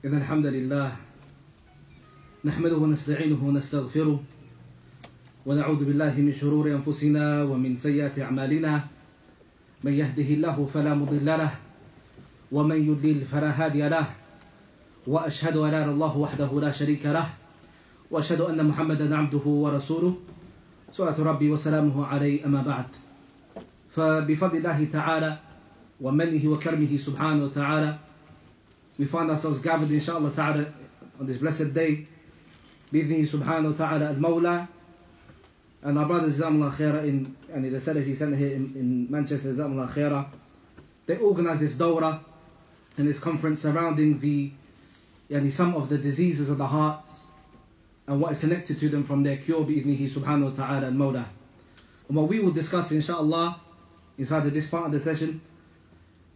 إن الحمد لله نحمده ونستعينه ونستغفره ونعوذ بالله من شرور أنفسنا ومن سيئات أعمالنا. من يهده الله فلا مضل له ومن يضلل فلا هادي له. وأشهد أن لا الله وحده لا شريك له. وأشهد أن محمدا عبده ورسوله. صلاة ربي وسلامه عليه أما بعد. فبفضل الله تعالى ومنه وكرمه سبحانه وتعالى we find ourselves gathered, inshallah ta'ala, on this blessed day. Bidni subhanahu ta'ala al Mawla. And our brothers, Zamla Khaira, in, and the Salafi Center here in, in Manchester, Zamla Khaira, they organized this dawra and this conference surrounding the yani, some of the diseases of the heart and what is connected to them from their cure, bi'idnihi subhanahu wa ta'ala al Mawla. And what we will discuss, inshallah, inside of this part of the session,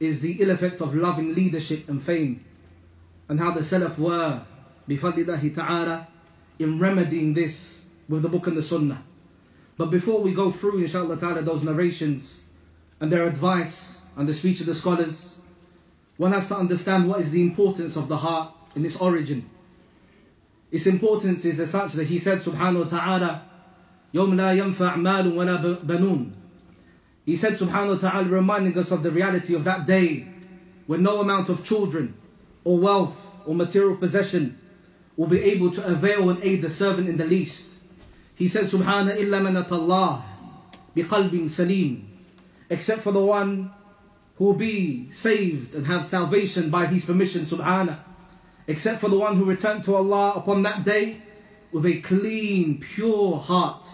is the ill effect of loving leadership and fame and how the Salaf were bifadlillahi ta'ala in remedying this with the book and the sunnah. But before we go through inshallah ta'ala those narrations and their advice and the speech of the scholars, one has to understand what is the importance of the heart in its origin. Its importance is as such that he said subhanahu wa ta'ala يوم لا ينفع مال ولا بنون He said subhanahu wa ta'ala reminding us of the reality of that day when no amount of children or wealth or material possession will be able to avail and aid the servant in the least. He said subhanahu illa man atallah biqalbin salim except for the one who will be saved and have salvation by his permission subhanahu except for the one who returned to Allah upon that day with a clean pure heart.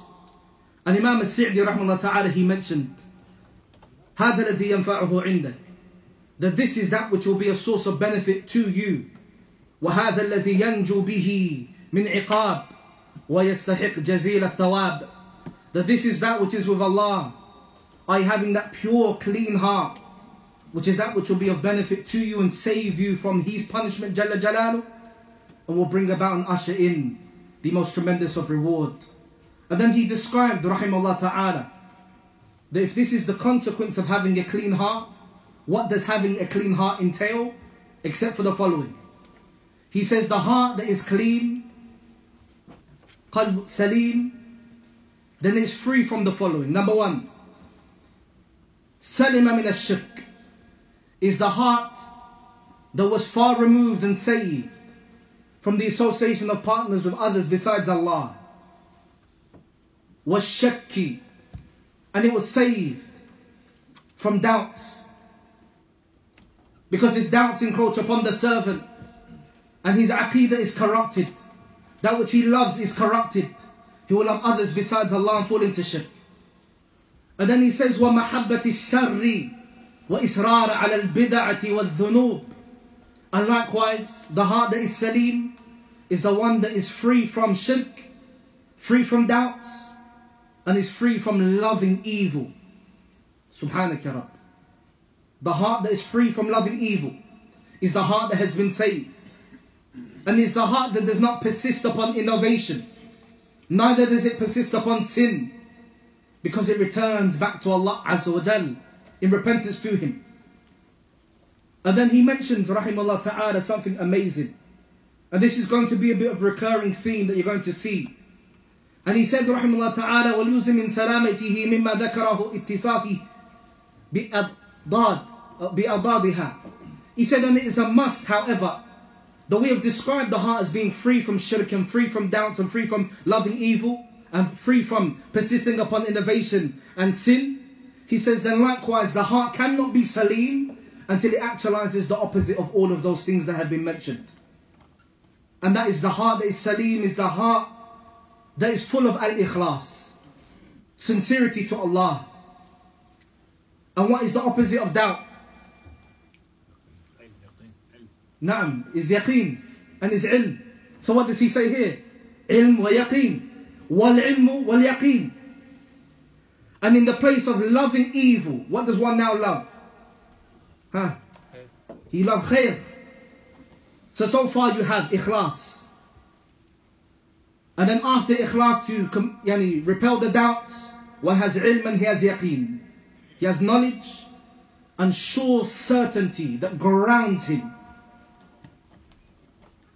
And Imam al-Sa'di rahmahullah ta'ala he mentioned هذا الذي ينفعه عندك that this is that which will be a source of benefit to you وهذا الذي ينجو به من عقاب ويستحق جزيل الثواب that this is that which is with Allah I having that pure clean heart which is that which will be of benefit to you and save you from his punishment Jalla Jalalu and will bring about and usher in the most tremendous of reward and then he described rahimahullah ta'ala that if this is the consequence of having a clean heart, what does having a clean heart entail? Except for the following. He says the heart that is clean, qalb salim, then is free from the following. Number one, salima min shirk is the heart that was far removed and saved from the association of partners with others besides Allah. Was shakki and it was saved from doubts. Because if doubts encroach upon the servant and his aqidah is corrupted, that which he loves is corrupted, he will love others besides Allah and fall into shirk. And then he says, وَمَحَبَّةِ الشَّرِّ وَإِسْرَارَ عَلَى الْبِدَعَةِ وَالذُّنُوبِ And likewise, the heart that is salim is the one that is free from shirk, free from doubts, and is free from loving evil. Subhanak ya Rab. The heart that is free from loving evil is the heart that has been saved. And is the heart that does not persist upon innovation. Neither does it persist upon sin. Because it returns back to Allah Azza wa Jal in repentance to Him. And then he mentions, rahimahullah ta'ala, something amazing. And this is going to be a bit of recurring theme that you're going to see and he said رحمه الله تعالى وليوزن من سلامته مما ذكره اتصافه بأضداد بأضدادها He said and it is a must however that we have described the heart as being free from shirk and free from doubts and free from loving evil and free from persisting upon innovation and sin. He says then likewise the heart cannot be salim until it actualizes the opposite of all of those things that have been mentioned. And that is the heart that is salim is the heart that is full of al-ikhlas, sincerity to Allah. And what is the opposite of doubt? Naam, is yaqeen and is ilm. So what does he say here? Ilm wa yaqeen. Wal ilmu wal yaqeen. And in the place of loving evil, what does one now love? Huh? He loves khair. So, so far you have ikhlas. And then after ikhlas to yani, repel the doubts, one has ilm and he has yaqeen. He has knowledge and sure certainty that grounds him.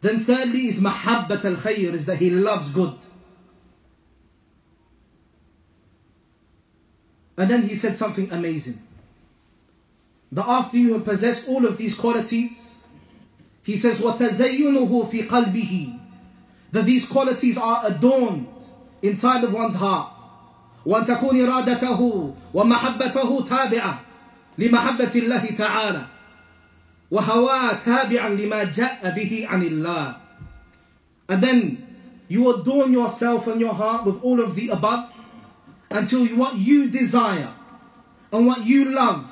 Then thirdly is mahabbat al khayr, is that he loves good. And then he said something amazing. That after you have possessed all of these qualities, he says, وَتَزَيُّنُهُ فِي قَلْبِهِ That these qualities are adorned inside of one's heart. وأن تكون إرادته ومحبته تابعة لمحبة الله تعالى وهواه تابعا لما جاء به عن الله and then you adorn yourself and your heart with all of the above until what you desire and what you love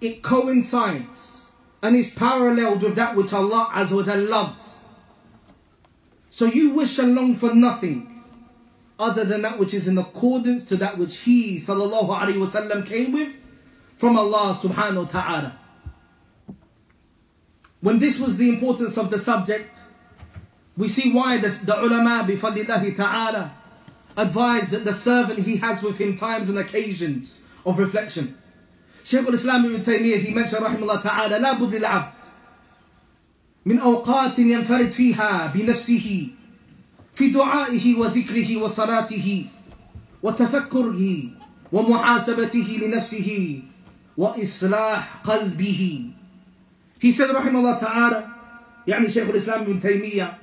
it coincides and is paralleled with that which Allah Azza loves so you wish and long for nothing other than that which is in accordance to that which he sallallahu alaihi wasallam came with from Allah subhanahu wa ta'ala. When this was the importance of the subject, we see why the, the ulama bifadlillahi ta'ala advised that the servant he has with him times and occasions of reflection. Shaykh al-Islam ibn Taymiyyah, he mentioned rahimahullah ta'ala, لا بد للعبد من أوقات ينفرد فيها بنفسه في دعائه وذكره وصلاته وتفكره ومحاسبته لنفسه وإصلاح قلبه he said, Rahimullah ta'ala, Yani Shaykh al-Islam ibn Taymiyyah,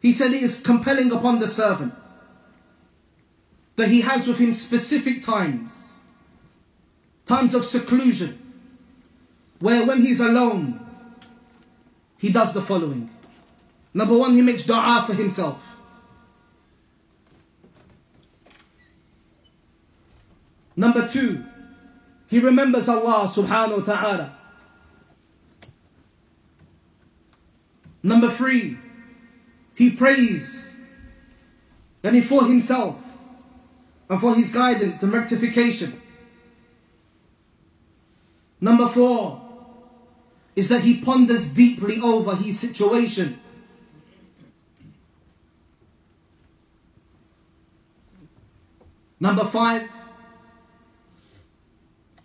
he said it is compelling upon the servant that he has with him specific times, times of seclusion, where when he's alone, he does the following. Number one, he makes dua for himself. Number two, he remembers Allah subhanahu wa ta'ala. Number three, he prays and he for himself and for his guidance and rectification. Number four is that he ponders deeply over his situation. Number five,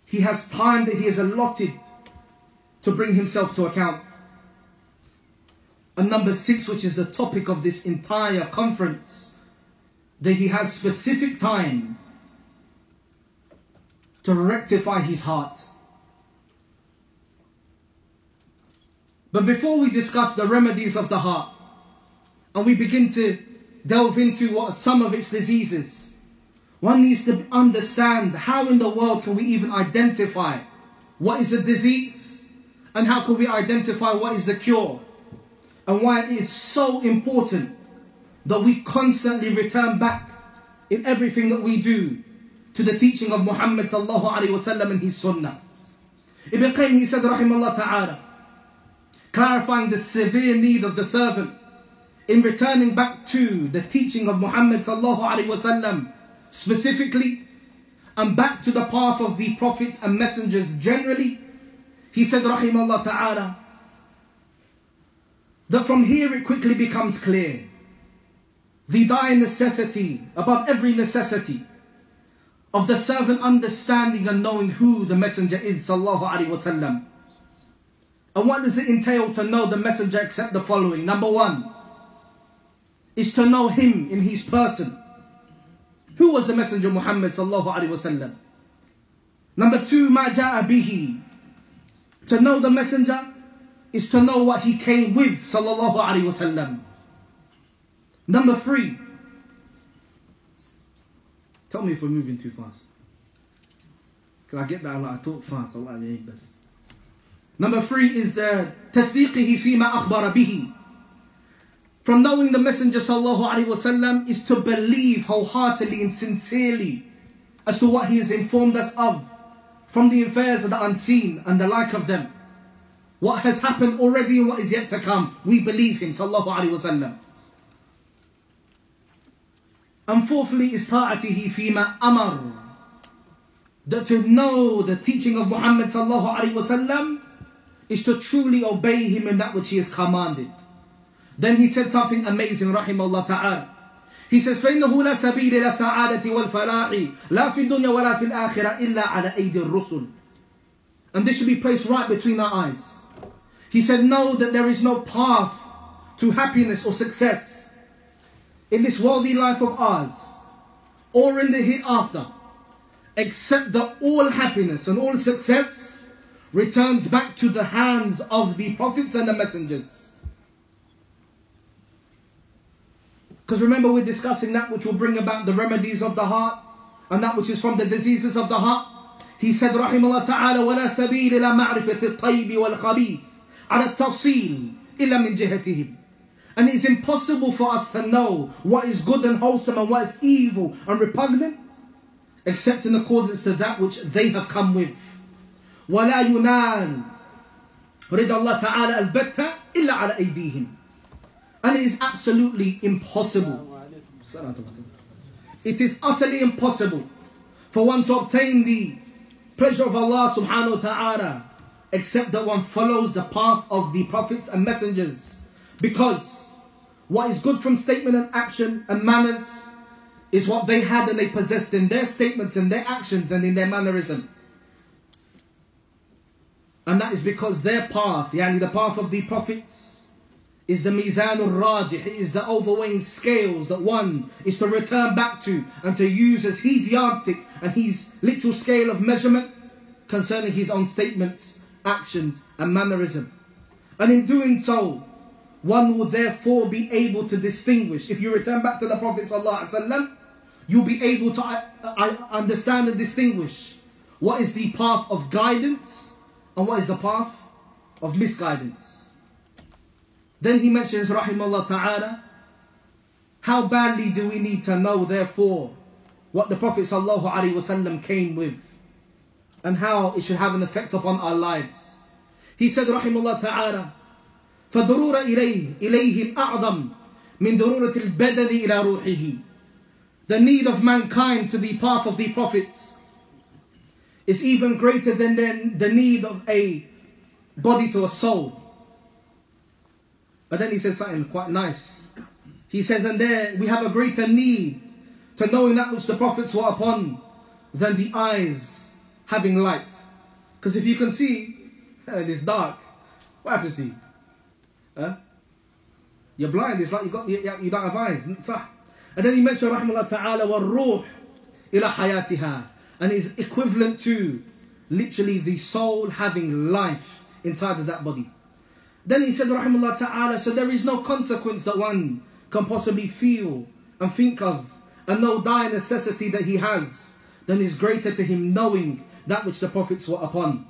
he has time that he has allotted to bring himself to account. And number six, which is the topic of this entire conference, that he has specific time to rectify his heart. But before we discuss the remedies of the heart, and we begin to delve into what some of its diseases, one needs to understand how in the world can we even identify what is a disease and how can we identify what is the cure and why it is so important that we constantly return back in everything that we do to the teaching of Muhammad sallallahu alaihi wasallam and his sunnah. Ibn Qayyim he said rahimahullah ta'ala clarifying the severe need of the servant in returning back to the teaching of Muhammad sallallahu alaihi wasallam specifically and back to the path of the prophets and messengers generally, he said, Rahimahullah Ta'ala, that from here it quickly becomes clear the dire necessity, above every necessity, of the servant understanding and knowing who the messenger is, sallallahu alaihi wasallam. And what does it entail to know the messenger except the following? Number one is to know him in his person. Who was the Messenger Muhammad sallallahu alaihi wasallam? Number two, ma ja'a bihi. To know the Messenger is to know what he came with, sallallahu alaihi wasallam. Number three. Tell me if we're moving too fast. Can I get that a lot? I talk fast, Allah make this. Number three is the tasdiqihi fima akhbara bihi. From knowing the Messenger sallallahu alaihi wasallam is to believe wholeheartedly and sincerely as to what he has informed us of from the affairs of the unseen and the like of them What has happened already and what is yet to come, we believe him. وسلم. And fourthly is ta'atihi fima amar. That to know the teaching of Muhammad وسلم, is to truly obey him in that which he has commanded. Then he said something amazing, rahimahullah ta'ala. He says, فإنه لا سبيل إلى السعادة والفلاح لا في الدنيا ولا في الآخرة إلا على أيدي الرسل. And this should be placed right between our eyes. He said, know that there is no path to happiness or success in this worldly life of ours or in the hereafter, except that all happiness and all success returns back to the hands of the prophets and the messengers. Because remember, we're discussing that which will bring about the remedies of the heart and that which is from the diseases of the heart. He said, رحمه الله تعالى, ولا سبيل إلى معرفة الطيب والخبيث على التفصيل إلا من جهتهم. And it's impossible for us to know what is good and wholesome and what is evil and repugnant except in accordance to that which they have come with. ولا ينال رضا الله تعالى البتة إلا على أيديهم. And it is absolutely impossible. It is utterly impossible for one to obtain the pleasure of Allah subhanahu wa ta'ala except that one follows the path of the prophets and messengers. Because what is good from statement and action and manners is what they had and they possessed in their statements and their actions and in their mannerism. And that is because their path, yani the path of the prophets, is the mizanul rajih, it is the overweighing scales that one is to return back to and to use as his yardstick and his literal scale of measurement concerning his own statements, actions, and mannerism. And in doing so, one will therefore be able to distinguish. If you return back to the Prophet ﷺ, you'll be able to uh, uh, understand and distinguish what is the path of guidance and what is the path of misguidance. Then he mentions, Rahimahullah Ta'ala, how badly do we need to know, therefore, what the Prophet ﷺ came with and how it should have an effect upon our lives. He said, Rahimahullah Ta'ala, فضرورة إليه إليهم أعظم من ضرورة البدن إلى روحه The need of mankind to the path of the prophets is even greater than the need of a body to a soul. But then he says something quite nice. He says, and there we have a greater need to knowing that which the prophets were upon than the eyes having light. Because if you can see and it's dark, what happens to you? Huh? You're blind, it's like you, got, you, you don't have eyes. And then he mentioned, Rahimullah Ta'ala, وَالْرُوحِ إِلَى حَيَاتِهَا And is equivalent to literally the soul having life inside of that body. Then he said, Rahimullah Ta'ala, so there is no consequence that one can possibly feel and think of, and no dire necessity that he has, than is greater to him knowing that which the prophets were upon.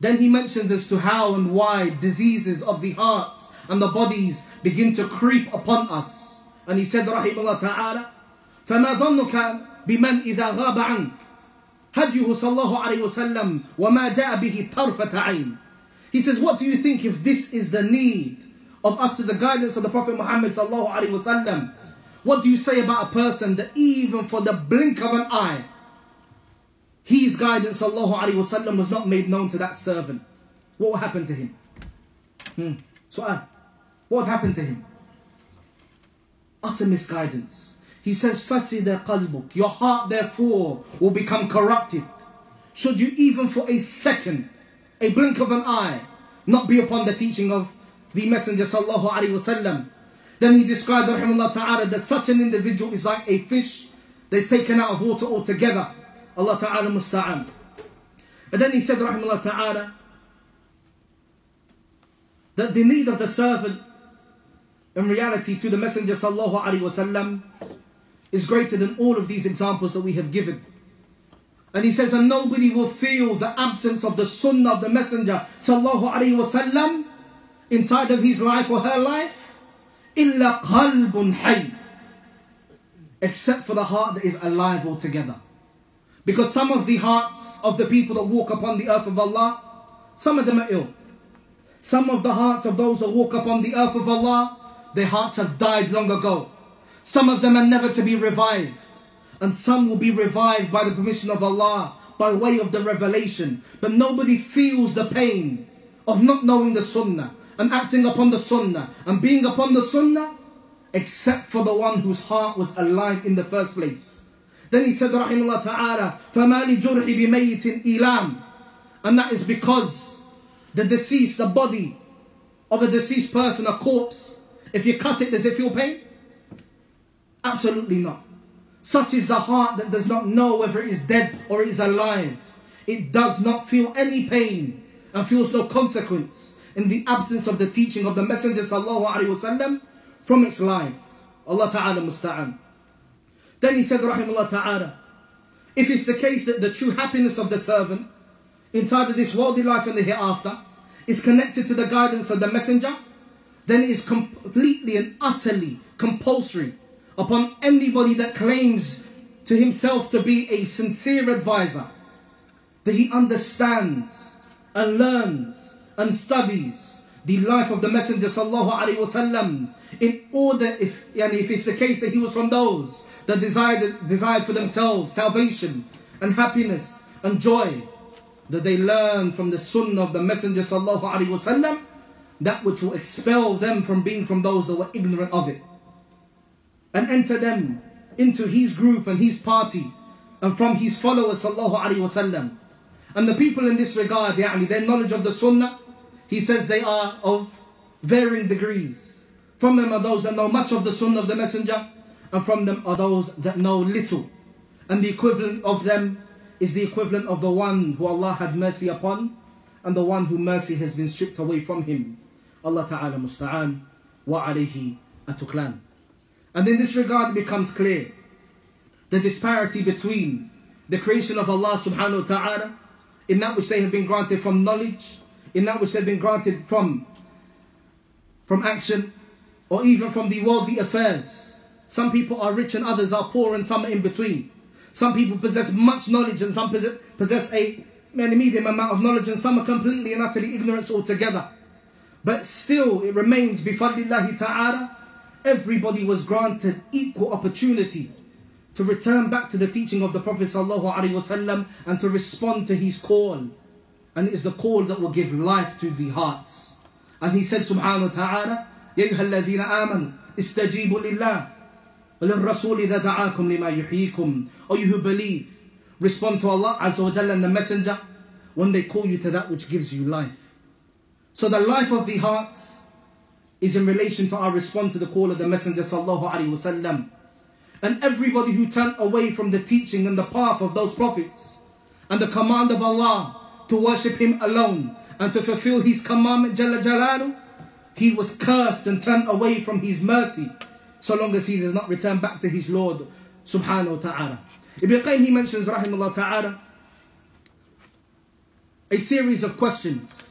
Then he mentions as to how and why diseases of the hearts and the bodies begin to creep upon us. And he said, Rahimullah Ta'ala, فما ظنك بمن إذا غاب عنك هديه صلى الله عليه وسلم وما جاء به طرفة عين he says, What do you think if this is the need of us to the guidance of the Prophet Muhammad sallallahu alaihi wasallam? What do you say about a person that even for the blink of an eye, his guidance sallallahu alaihi wasallam was not made known to that servant? What will happen to him? Hmm. So, uh, what would happen to him? Utter misguidance. He says, فَسِدَ قَلْبُكَ Your heart therefore will become corrupted. Should you even for a second a blink of an eye, not be upon the teaching of the Messenger sallallahu alaihi wasallam. Then he described rahimahullah ta'ala that such an individual is like a fish that's taken out of water altogether. Allah Ta'ala musta'an. And then he said, Rahimullah Ta'ala, that the need of the servant in reality to the Messenger Sallallahu Alaihi Wasallam is greater than all of these examples that we have given. And he says, and nobody will feel the absence of the sunnah of the Messenger Sallallahu Alaihi Wasallam inside of his life or her life, illa qalbun hay, except for the heart that is alive altogether. Because some of the hearts of the people that walk upon the earth of Allah, some of them are ill. Some of the hearts of those that walk upon the earth of Allah, their hearts have died long ago. Some of them are never to be revived and some will be revived by the permission of Allah by way of the revelation. But nobody feels the pain of not knowing the Sunnah and acting upon the Sunnah and being upon the Sunnah except for the one whose heart was alive in the first place. Then he said, Rahimullah Ta'ala, فَمَا لِجُرْحِ بِمَيِّتٍ إِلَامٍ And that is because the deceased, the body of a deceased person, a corpse, If you cut it, does it feel pain? Absolutely not. Such is the heart that does not know whether it is dead or it is alive. It does not feel any pain and feels no consequence in the absence of the teaching of the Messenger وسلم, from its life. Allah Ta'ala musta'an. Then he said, Rahimullah Ta'ala, if it's the case that the true happiness of the servant inside of this worldly life and the hereafter is connected to the guidance of the Messenger, then it is completely and utterly compulsory upon anybody that claims to himself to be a sincere advisor that he understands and learns and studies the life of the Messenger sallallahu alaihi wasallam in order if and if it's the case that he was from those that desired desired for themselves salvation and happiness and joy that they learn from the sunnah of the Messenger sallallahu alaihi wasallam that which will expel them from being from those that were ignorant of it and enter them into his group and his party and from his followers sallallahu alaihi wasallam and the people in this regard يعني, their knowledge of the sunnah he says they are of varying degrees from them are those that know much of the sunnah of the messenger and from them are those that know little. And the equivalent of them is the equivalent of the one who Allah had mercy upon and the one who mercy has been stripped away from him. Allah Ta'ala musta'an. Wa alayhi atuklan. And in this regard it becomes clear the disparity between the creation of Allah subhanahu wa ta'ala in that which they have been granted from knowledge, in that which they've been granted from, from action, or even from the worldly affairs. Some people are rich and others are poor and some are in between. Some people possess much knowledge and some possess, possess a, a medium amount of knowledge and some are completely and utterly ignorant altogether. But still it remains bifadlillahi ta'ala, everybody was granted equal opportunity to return back to the teaching of the Prophet ﷺ and to respond to his call. And it is the call that will give life to the hearts. And he said subhanahu wa ta'ala, يا أيها الذين آمنوا استجيبوا لله وللرسول إذا دعاكم لما يحييكم O you who believe, respond to Allah Azza wa Jalla and the Messenger when they call you to that which gives you life. So the life of the hearts is in relation to our response to the call of the Messenger sallallahu alaihi wasallam and everybody who turned away from the teaching and the path of those prophets and the command of Allah to worship Him alone and to fulfill His commandment Jalla Jalalu, he was cursed and turned away from His mercy so long as he does not return back to his Lord subhanahu wa ta'ala. Ibn Qayyim he mentions rahimahullah ta'ala a series of questions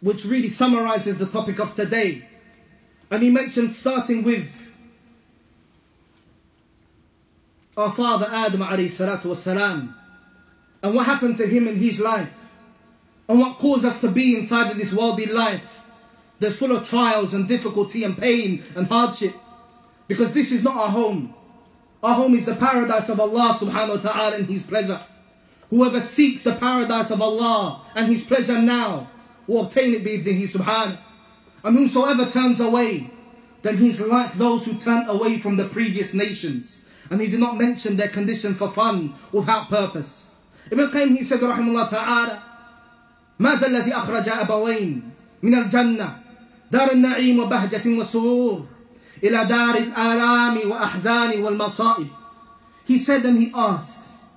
which really summarizes the topic of today. And he mentions starting with our father Adam alayhi salatu wasalam, and what happened to him in his life, and what caused us to be inside of this worldly life that's full of trials and difficulty and pain and hardship. Because this is not our home. Our home is the paradise of Allah subhanahu wa ta'ala and His pleasure. Whoever seeks the paradise of Allah and His pleasure now will obtain it His subhanahu. And whosoever turns away, then he's like those who turned away from the previous nations. And he did not mention their condition for fun without purpose. Ibn Qayyim he said رحمه الله تعالى ماذا الذي أخرج أبوين من الجنة دار النعيم وبهجة وسرور إلى دار الآلام وأحزان والمصائب He said and he asks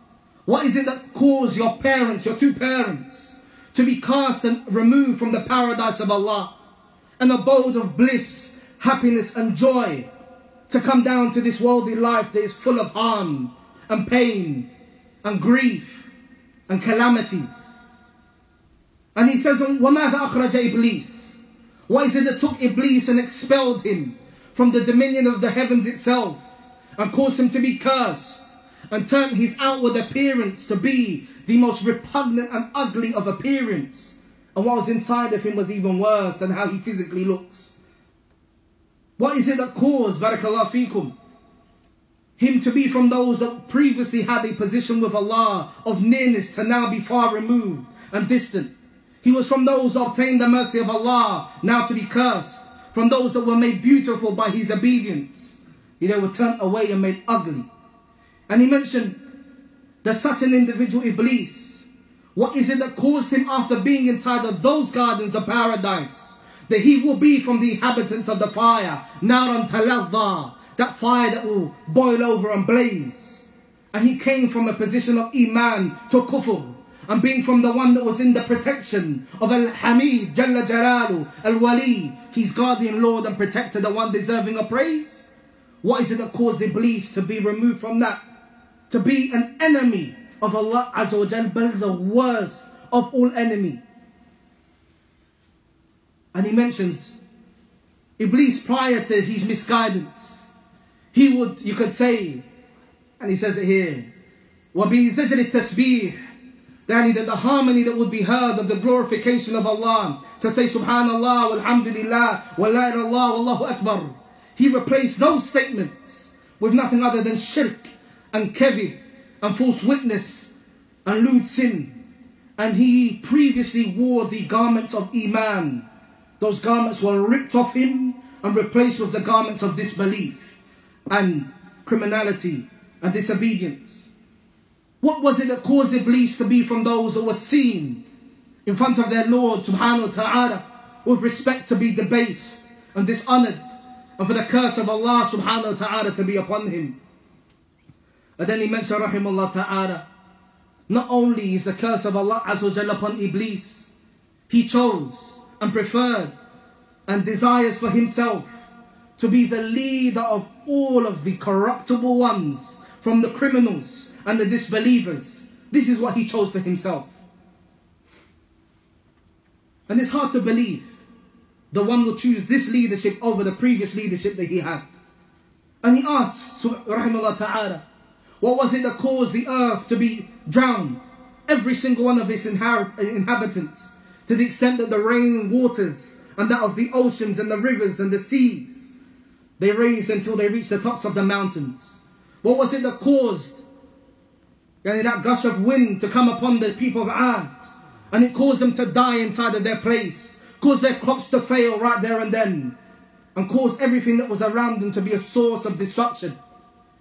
What is it that caused your parents, your two parents to be cast and removed from the paradise of Allah an abode of bliss, happiness and joy to come down to this worldly life that is full of harm and pain and grief and calamities. And he says, وَمَاذَا أَخْرَجَ إِبْلِيسِ Why is it that took Iblis and expelled him From the dominion of the heavens itself and caused him to be cursed and turned his outward appearance to be the most repugnant and ugly of appearance and what was inside of him was even worse than how he physically looks. What is it that caused, barakallah fikum, him to be from those that previously had a position with Allah of nearness to now be far removed and distant? He was from those that obtained the mercy of Allah, now to be cursed. From those that were made beautiful by his obedience. They were turned away and made ugly. And he mentioned that such an individual, Iblis, what is it that caused him after being inside of those gardens of paradise that he will be from the inhabitants of the fire, naran taladha, that fire that will boil over and blaze. And he came from a position of iman to kufr, and being from the one that was in the protection of Al-Hamid, Jalla Jalalu, Al-Wali, his guardian Lord and protector, the one deserving of praise. What is it that caused Iblis to be removed from that? To be an enemy of Allah Azza wa Jal, but the worst of all enemy. And he mentions Iblis prior to his misguidance. He would, you could say, and he says it here, وَبِزَجْرِ التَّسْبِيحِ Yani that the harmony that would be heard of the glorification of Allah to say Subhanallah, Alhamdulillah, wa la ilallah, Allahu Akbar. He replaced those statements with nothing other than shirk and kadhib and false witness and lewd sin. And he previously wore the garments of Iman. Those garments were ripped off him and replaced with the garments of disbelief and criminality and disobedience. What was it that caused Iblis to be from those that were seen in front of their Lord subhanahu wa ta'ala with respect to be debased and dishonored and for the curse of Allah subhanahu wa ta'ala to be upon him? And then he mentioned rahimahullah ta'ala not only is the curse of Allah Azza upon Iblis, he chose and preferred and desires for himself to be the leader of all of the corruptible ones from the criminals and the disbelievers. This is what he chose for himself. And it's hard to believe the one will choose this leadership over the previous leadership that he had. And he asks, Rahimullah Ta'ala, what was it that caused the earth to be drowned? Every single one of its inhabitants, to the extent that the rain waters and that of the oceans and the rivers and the seas, they raised until they reached the tops of the mountains. What was it that caused that gush of wind to come upon the people of Ad? And it caused them to die inside of their place, caused their crops to fail right there and then, and caused everything that was around them to be a source of destruction,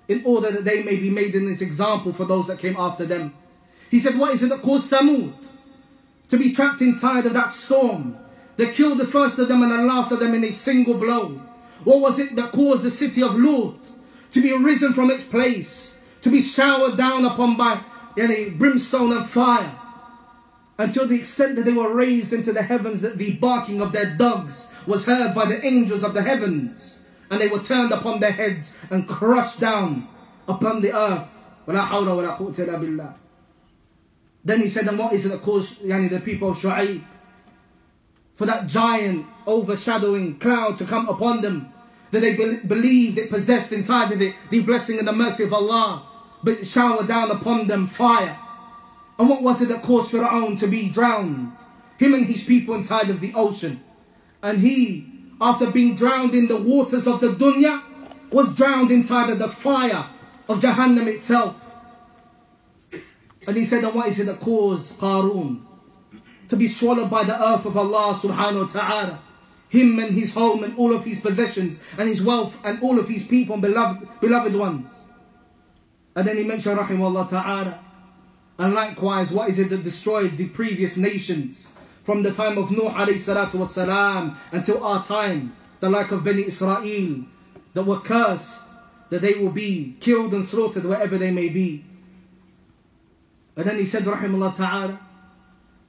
in order that they may be made in this example for those that came after them. He said, What is it that caused Thamud to be trapped inside of that storm? They killed the first of them and the last of them in a single blow. What was it that caused the city of Lut to be arisen from its place, to be showered down upon by yani, brimstone and fire? Until the extent that they were raised into the heavens, that the barking of their dogs was heard by the angels of the heavens, and they were turned upon their heads and crushed down upon the earth. Then he said, and what is it that caused yani, the people of Shu'aib for that giant overshadowing cloud to come upon them? That they be- believed it possessed inside of it the blessing and the mercy of Allah, but it showered down upon them fire. And what was it that caused Fir'aun to be drowned? Him and his people inside of the ocean. And he, after being drowned in the waters of the dunya, was drowned inside of the fire of Jahannam itself. And he said, and what is it that caused Qarun to be swallowed by the earth of Allah subhanahu wa ta'ala? Him and his home and all of his possessions and his wealth and all of his people and beloved, beloved ones. And then he mentioned rahimahullah ta'ala. And likewise, what is it that destroyed the previous nations from the time of Nuh alayhi salatu wasalam until our time, the like of Bani Israel, that were cursed, that they will be killed and slaughtered wherever they may be. And then he said, Rahimullah Ta'ala,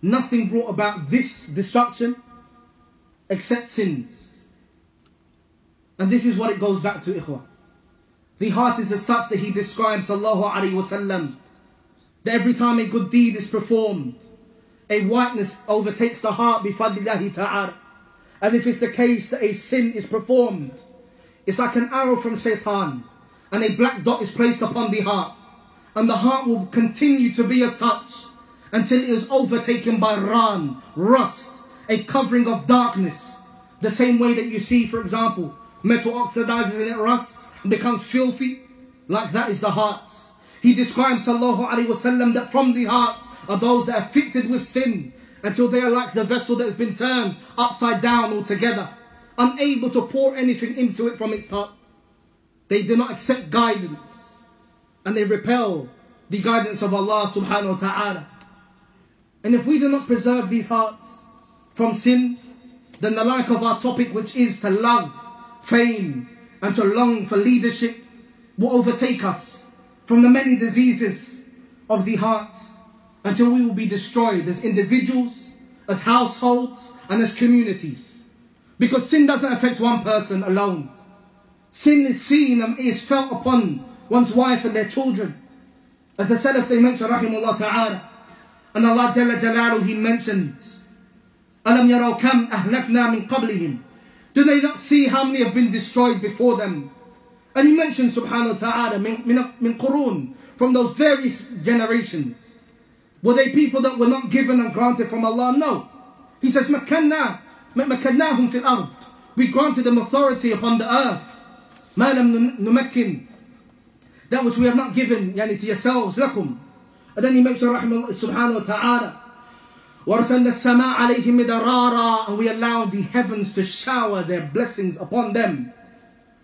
nothing brought about this destruction except sins. And this is what it goes back to, ikhwah. The heart is as such that he describes, Sallallahu Alaihi Wasallam, that every time a good deed is performed, a whiteness overtakes the heart bifadlillahi ta'ala. And if it's the case that a sin is performed, it's like an arrow from Shaitan, and a black dot is placed upon the heart and the heart will continue to be as such until it is overtaken by ran, rust, a covering of darkness. The same way that you see, for example, metal oxidizes and it rusts becomes filthy. Like that is the heart. He describes sallallahu alaihi wasallam that from the hearts are those that are fitted with sin until they are like the vessel that has been turned upside down altogether, unable to pour anything into it from its top. They do not accept guidance and they repel the guidance of Allah subhanahu wa ta'ala. And if we do not preserve these hearts from sin, then the like of our topic, which is to love fame and to long for leadership, will overtake us from the many diseases of the hearts until we will be destroyed as individuals, as households, and as communities. Because sin doesn't affect one person alone. Sin is seen and is felt upon one's wife and their children. As the Salaf they mention, rahimullah ta'ala, and Allah Jalla Jalaluhu, He mentions, أَلَمْ يَرَوْا كَمْ أَهْلَكْنَا مِنْ قَبْلِهِمْ Do they not see how many have been destroyed before them? And He mentions, subhanahu wa ta'ala, min, min, min qurun, from those various generations. Were they people that were not given and granted from Allah? No. He says, مَكَّنَّا مَكَّنَّاهُمْ فِي الْأَرْضِ We granted them authority upon the earth. مَا لَمْ نُمَكِّنْ That which we have not given, yani to yourselves, لَكُمْ And then he mentions, subhanahu wa ta'ala, وَرْسَلْنَا السَّمَاءَ عَلَيْهِمْ مِدَرَارًا And we allowed the heavens to shower their blessings upon them.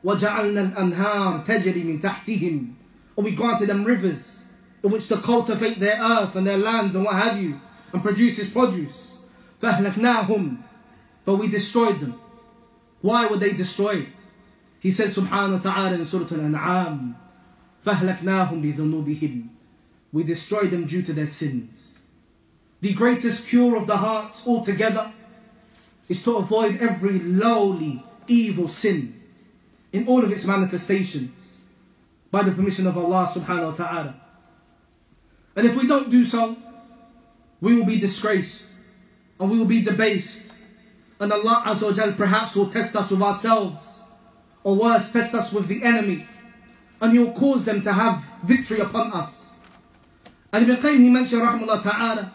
وَجَعَلْنَا الْأَنْهَارَ تَجْرِي مِنْ تَحْتِهِمْ And we granted them rivers in which to cultivate their earth and their lands and what have you, and produce its produce. فَأَهْلَكْنَاهُمْ But we destroyed them. Why were they destroyed? He said subhanahu wa ta'ala in Surah Al-An'am, فَأَهْلَكْنَاهُمْ بِذُنُوبِهِمْ We destroyed them due to their sins. The greatest cure of the hearts altogether is to avoid every lowly, evil sin in all of its manifestations by the permission of Allah subhanahu wa ta'ala. And if we don't do so, we will be disgraced and we will be debased. And Allah Azza wa perhaps will test us with ourselves, or worse, test us with the enemy, and He will cause them to have victory upon us. And Ibn Qayyim he mentioned, Rahmullah Ta'ala,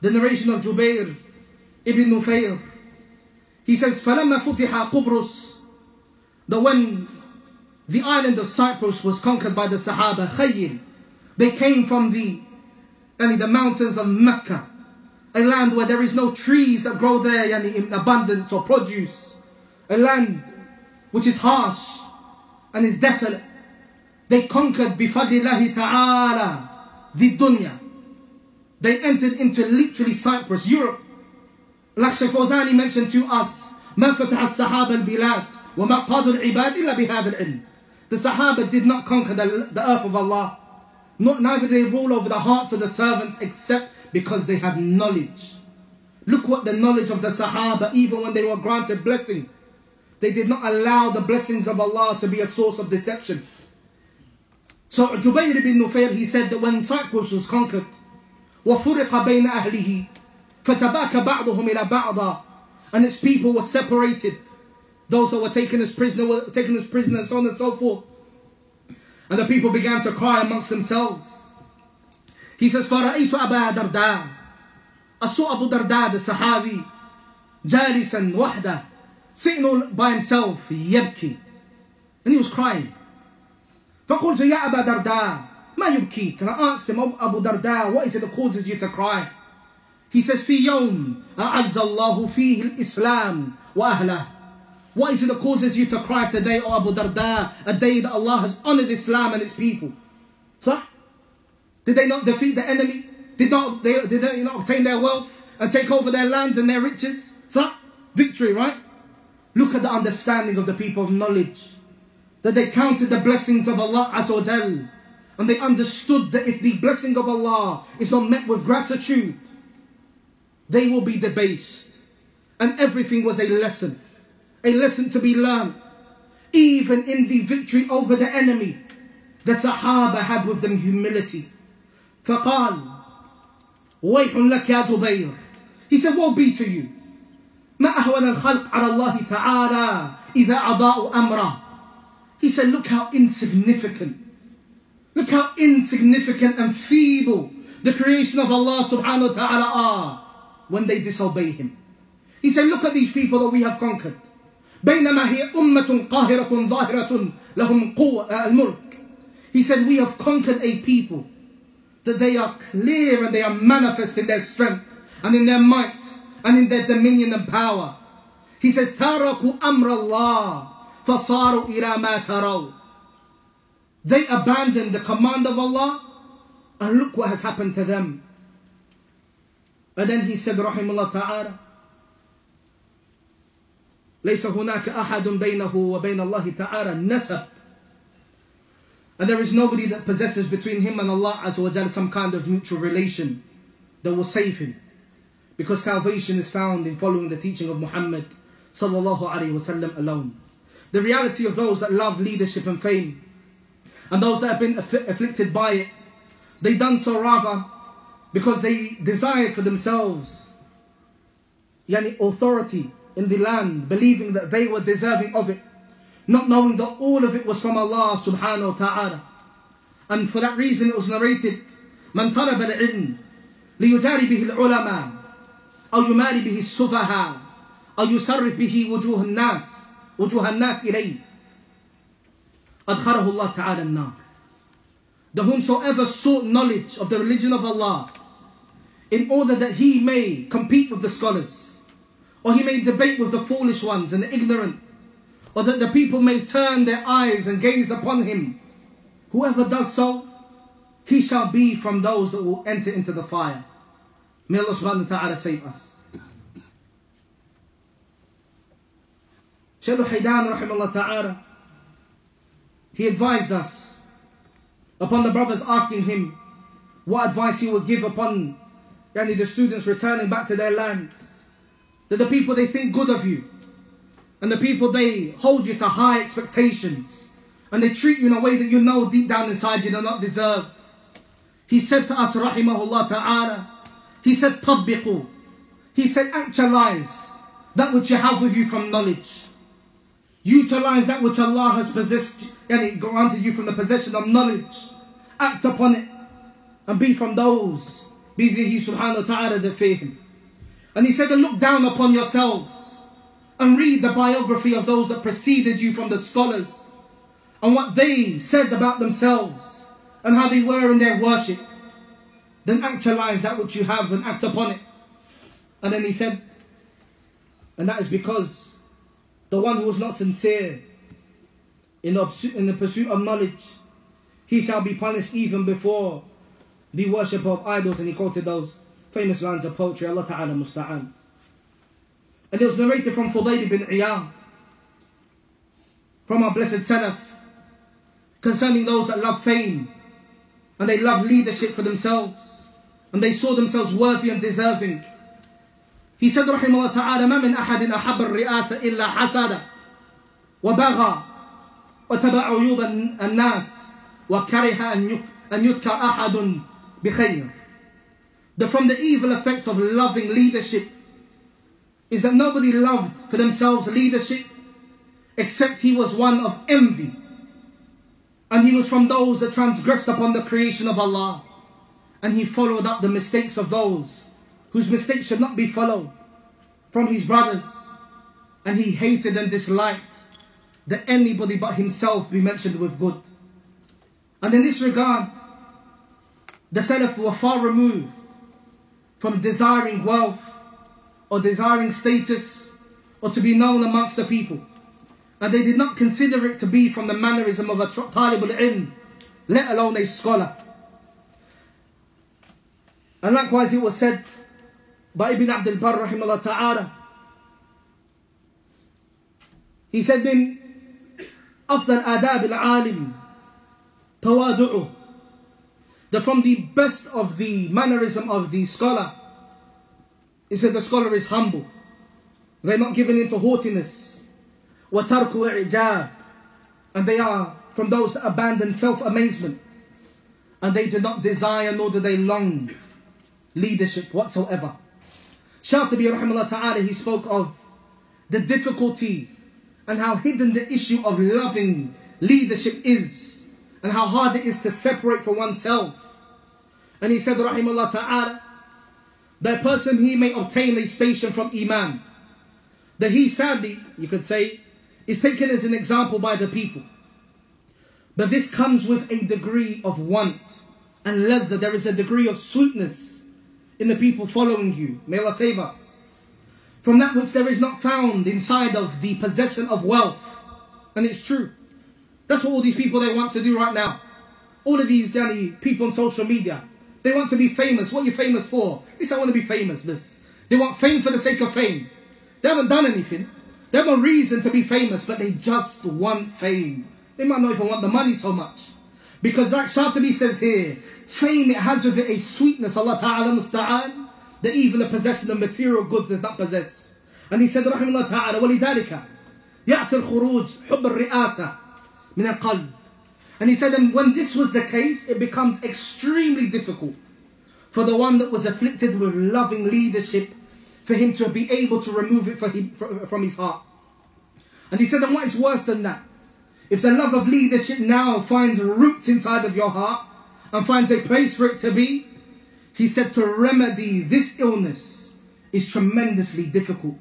the narration of Jubair ibn Nufayr. He says, فَلَمَّا فُتِحَ قُبْرُسْ That when the island of Cyprus was conquered by the Sahaba, Khayyil, they came from the, yani the mountains of Mecca, a land where there is no trees that grow there yani in abundance or produce, a land which is harsh and is desolate. They conquered bifadlillahi ta'ala the dunya. They entered into literally Cyprus, Europe. Like Shaykh Fawzani mentioned to us, ما فتح الصحابة البلاد وما قادوا العباد إلا بهذا العلم. The Sahaba did not conquer the, the earth of Allah. Not, neither did they rule over the hearts of the servants except because they had knowledge. Look what the knowledge of the Sahaba, even when they were granted blessing, they did not allow the blessings of Allah to be a source of deception. So Jubayr ibn Nufayr, he said that when Cyprus was conquered, وَفُرِقَ بَيْنَ أَهْلِهِ فَتَبَاكَ بَعْضُهُمْ إِلَى بَعْضًا And its people were separated. Those that were taken as prisoner were taken as prisoners, so on and so forth. And the people began to cry amongst themselves. He says, فَرَأَيْتُ أَبَا دَرْدَاء I saw Abu Darda, the Sahabi, جالسا وحده, sitting all by himself, يبكي. And he was crying. فقلت يا أبا درداء ما يبكيك? And I asked him, oh, Abu Darda, what is it that causes you to cry? He says, في يوم أعز الله فيه الإسلام وأهله. What is it that causes you to cry today, O Abu Darda? A day that Allah has honored Islam and its people. صح? Did they not defeat the enemy? Did, not, they, did they not obtain their wealth and take over their lands and their riches? صح? Victory, right? Look at the understanding of the people of knowledge. That they counted the blessings of Allah Azza wa Jal. And they understood that if the blessing of Allah is not met with gratitude, they will be debased. And everything was a lesson. A lesson to be learned. Even in the victory over the enemy, the Sahaba had with them humility. فقال ويح لك يا جبير He said, woe be to you. ما أهون الخلق على الله تعالى إذا أضاءوا أمره He said, look how insignificant, look how insignificant and feeble the creation of Allah subhanahu wa ta'ala are when they disobey Him. He said, look at these people that we have conquered. بينما هي أمة قاهرة ظاهرة لهم قوة الملك. He said, we have conquered a people that they are clear and they are manifest in their strength and in their might and in their dominion and power. He says, تركوا أمر الله فصاروا إلى ما تروا. They abandoned the command of Allah and look what has happened to them. And then he said, رحمه الله تعالى, ليس هناك أحد بينه وبين الله تعالى نسب and there is nobody that possesses between him and Allah Azza wa some kind of mutual relation that will save him. Because salvation is found in following the teaching of Muhammad sallallahu alaihi wasallam alone. The reality of those that love leadership and fame, and those that have been aff- afflicted by it, they done so rather because they desired for themselves yani authority in the land, believing that they were deserving of it not knowing that all of it was from Allah subhanahu wa ta'ala. And for that reason it was narrated, من طلب العلم ليجاري به العلماء أو يماري به السفهاء أو يصرف به وجوه الناس وجوه الناس إليه أدخله الله تعالى النار The whomsoever sought knowledge of the religion of Allah in order that he may compete with the scholars or he may debate with the foolish ones and the ignorant or that the people may turn their eyes and gaze upon him. Whoever does so, he shall be from those that will enter into the fire. May Allah subhanahu wa ta'ala save us. Shaykh Haydan rahimahullah ta'ala, he advised us upon the brothers asking him what advice he would give upon yani the students returning back to their lands. That the people they think good of you, and the people, they hold you to high expectations. And they treat you in a way that you know deep down inside you do not deserve. He said to us, rahimahullah ta'ala, he said, tabbiqu. He said, actualize that which you have with you from knowledge. Utilize that which Allah has possessed and it granted you from the possession of knowledge. Act upon it and be from those, be He subhanahu wa ta'ala that fear Him. And He said, look down upon yourselves and read the biography of those that preceded you from the scholars and what they said about themselves and how they were in their worship, then actualize that which you have and act upon it. And then he said, and that is because the one who was not sincere in the, in the pursuit of knowledge, he shall be punished even before the worship of idols. And he quoted those famous lines of poetry, Allah Ta'ala Musta'an. And it was narrated from Fudayl bin Iyad, from our blessed Salaf, concerning those that love fame and they love leadership for themselves and they saw themselves worthy and deserving. He said, رحمه الله تعالى, ما من أحد أحب الرئاسة إلا حسد وبغى وتبع عيوب الناس وكره أن يذكر أحد بخير. That from the evil effect of loving leadership is that nobody loved for themselves leadership except he was one of envy. And he was from those that transgressed upon the creation of Allah. And he followed up the mistakes of those whose mistakes should not be followed from his brothers. And he hated and disliked that anybody but himself be mentioned with good. And in this regard, the Salaf were far removed from desiring wealth or desiring status or to be known amongst the people. And they did not consider it to be from the mannerism of a talib al-ilm, let alone a scholar. And likewise it was said by Ibn Abdul Barr rahimahullah ta'ala. He said من أفضل آداب العالم تواضعه that from the best of the mannerism of the scholar he said the scholar is humble. They're not given into haughtiness. وَتَرْكُ إِعْجَابٍ And they are from those that abandon self-amazement. And they do not desire nor do they long leadership whatsoever. Shatibi rahimahullah ta'ala, he spoke of the difficulty and how hidden the issue of loving leadership is and how hard it is to separate from oneself. And he said, rahimahullah ta'ala, that person he may obtain a station from Iman. That he sadly, you could say, is taken as an example by the people. But this comes with a degree of want and leather. There is a degree of sweetness in the people following you. May Allah save us. From that which there is not found inside of the possession of wealth. And it's true. That's what all these people they want to do right now. All of these yani, people on social media. They want to be famous. What are you famous for? They say, I want to be famous. This. They want fame for the sake of fame. They haven't done anything. They have no reason to be famous, but they just want fame. They might not even want the money so much. Because like Shatibi says here, fame it has with it a sweetness, Allah Ta'ala musta'an, that even the possession of material goods does not possess. And he said, Rahimullah Ta'ala, وَلِذَلِكَ يَعْسِ الْخُرُوجِ حُبَّ الرِّئَاسَةِ مِنَ الْقَلْبِ And he said, and when this was the case, it becomes extremely difficult for the one that was afflicted with loving leadership, for him to be able to remove it him, from his heart. And he said, and what is worse than that? If the love of leadership now finds roots inside of your heart and finds a place for it to be, he said to remedy this illness is tremendously difficult.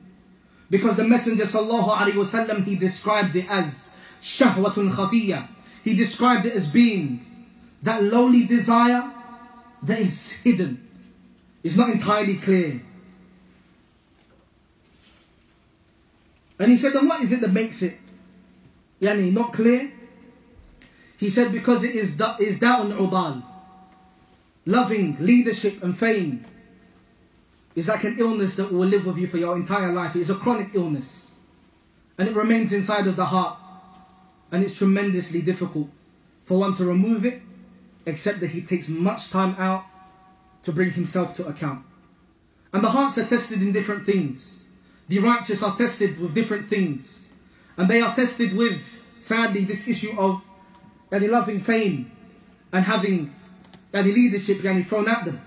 Because the Messenger wasallam he described it as shahwatun khafiyya. He described it as being that lowly desire that is hidden. It's not entirely clear. And he said, then what is it that makes it yani, not clear? He said, because it is, is da'un udal. Loving leadership and fame is like an illness that will live with you for your entire life. It is a chronic illness. And it remains inside of the heart. And it's tremendously difficult for one to remove it, except that he takes much time out to bring himself to account. And the hearts are tested in different things. The righteous are tested with different things. And they are tested with, sadly, this issue of yani, loving fame and having yani, leadership yani, thrown at them.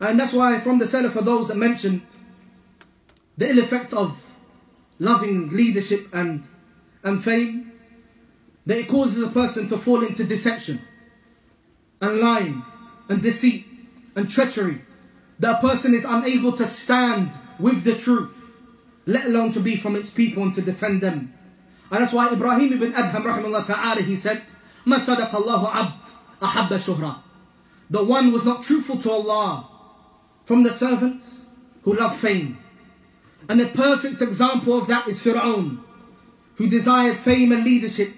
And that's why from the Salaf for those that mention the ill effect of loving leadership and, and fame, that it causes a person to fall into deception and lying and deceit and treachery. That a person is unable to stand with the truth, let alone to be from its people and to defend them. And that's why Ibrahim ibn Adham rahimahullah ta'ala, he said, ما صدق الله عبد أحب شهرة. The one was not truthful to Allah from the servants who love fame. And a perfect example of that is Fir'aun, who desired fame and leadership.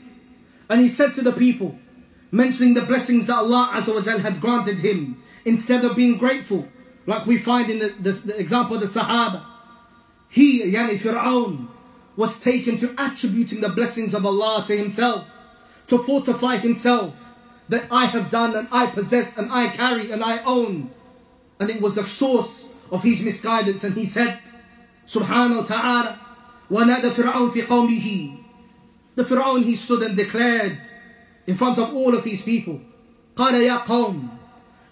And he said to the people, mentioning the blessings that Allah Azza had granted him, instead of being grateful, like we find in the, the, the example of the Sahaba. He, Yani Fir'aun, was taken to attributing the blessings of Allah to himself, to fortify himself that I have done and I possess and I carry and I own. And it was a source of his misguidance. And he said, Subhanahu wa ta'ala, وَنَادَ فِرْعَوْنَ فِي قَوْمِهِ The Fir'aun, he stood and declared in front of all of his people, قَالَ يَا قَوْمِ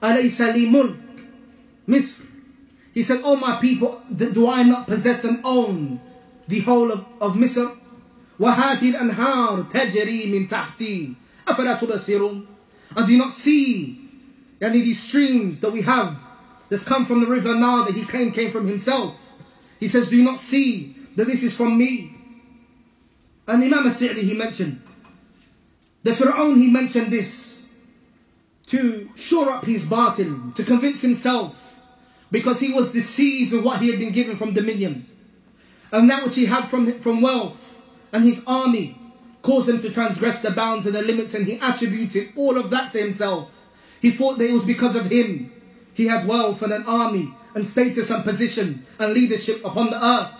أَلَيْسَ لِي مُلْكٍ Misr. He said, Oh my people, do I not possess and own the whole of, of Misr? وهذه الأنهار تجري من تحتي أفلا تبصرون And do you not see any these streams that we have that's come from the river Nile that he claimed came from himself? He says, Do you not see that this is from me? And Imam al-Sa'di he mentioned, the Fir'aun he mentioned this to shore up his batil, to convince himself because he was deceived with what he had been given from dominion. And that which he had from, from wealth and his army caused him to transgress the bounds and the limits, and he attributed all of that to himself. He thought that it was because of him. He had wealth and an army and status and position and leadership upon the earth.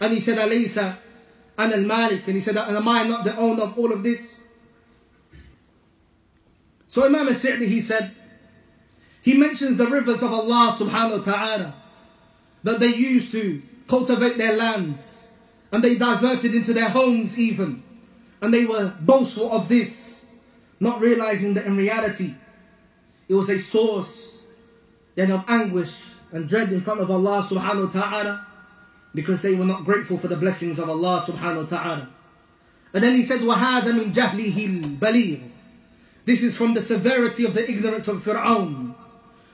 And he said, Alaysa and al Malik, and he said, and am I not the owner of all of this? So Imam al-Sa'di, he said, he mentions the rivers of Allah subhanahu wa ta'ala that they used to cultivate their lands and they diverted into their homes even. And they were boastful of this, not realizing that in reality it was a source then of anguish and dread in front of Allah subhanahu wa ta'ala because they were not grateful for the blessings of Allah subhanahu wa ta'ala. And then he said, وَهَذَا مِنْ جَهْلِهِ الْبَلِيغِ This is from the severity of the ignorance of Fir'aun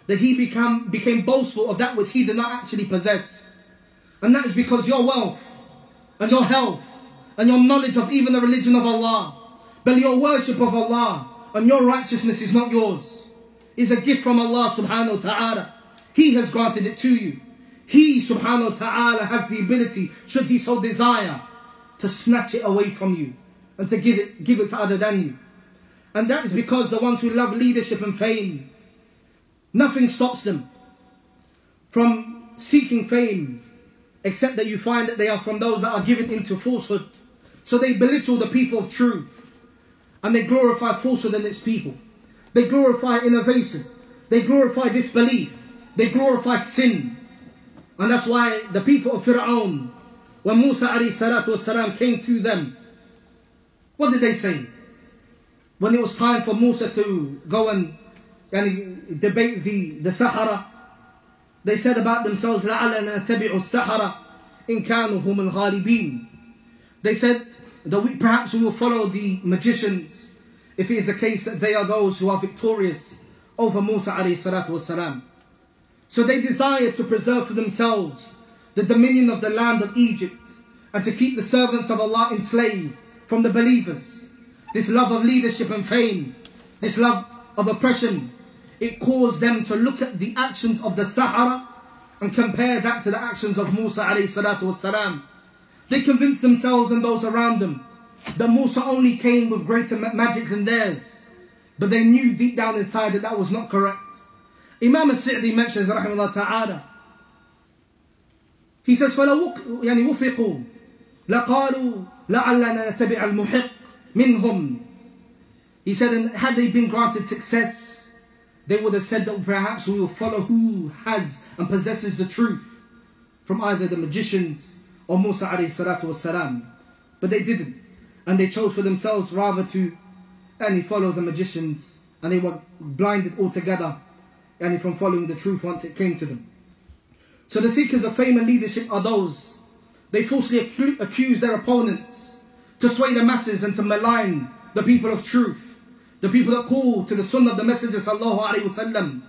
that he become, became boastful of that which he did not actually possess. And that is because your wealth and your health and your knowledge of even the religion of Allah, but your worship of Allah and your righteousness is not yours. It's a gift from Allah subhanahu wa ta'ala. He has granted it to you. He subhanahu wa ta'ala has the ability, should he so desire, to snatch it away from you and to give it, give it to other than you. And that is because the ones who love leadership and fame, Nothing stops them from seeking fame except that you find that they are from those that are given into falsehood. So they belittle the people of truth and they glorify falsehood and its people. They glorify innovation. They glorify disbelief. They glorify sin. And that's why the people of Fir'aun, when Musa والسلام, came to them, what did they say? When it was time for Musa to go and, and debate the, the Sahara, they said about themselves, لَعَلَنَا تَبِعُ السَّحَرَةِ إِن كَانُوا هُمُ الْغَالِبِينَ They said that we, perhaps we will follow the magicians if it is the case that they are those who are victorious over Musa alayhi salatu wasalam. So they desired to preserve for themselves the dominion of the land of Egypt and to keep the servants of Allah enslaved from the believers. This love of leadership and fame, this love of oppression, it caused them to look at the actions of the Sahara and compare that to the actions of Musa alayhi salatu wasalam. They convinced themselves and those around them that Musa only came with greater magic than theirs. But they knew deep down inside that that was not correct. Imam al-Sa'di mentions rahimahullah ta'ala. He says, فَلَوْ يعني وفقوا لقالوا لعلنا نتبع المحق منهم. He said, and had they been granted success, they would have said that perhaps we will follow who has and possesses the truth from either the magicians or Musa alayhi salatu wasalam. But they didn't. And they chose for themselves rather to and follow the magicians and they were blinded altogether and from following the truth once it came to them. So the seekers of fame and leadership are those. They falsely accuse their opponents to sway the masses and to malign the people of truth. The people that call to the sunnah of the Messenger sallallahu alayhi wasallam.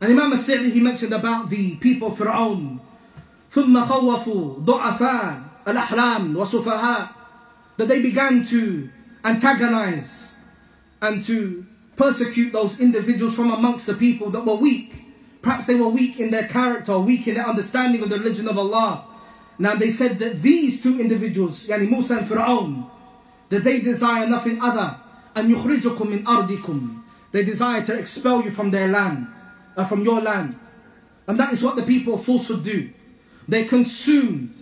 And Imam al-Sa'di he mentioned about the people of Fir'aun. ثم خوفوا ضعفاء الأحلام وسفهاء that they began to antagonize and to persecute those individuals from amongst the people that were weak. Perhaps they were weak in their character, weak in their understanding of the religion of Allah. Now they said that these two individuals, yani Musa and Fir'aun, that they desire nothing other and يخرجكم min ardikum. They desire to expel you from their land, uh, from your land. And that is what the people of falsehood do. They're consumed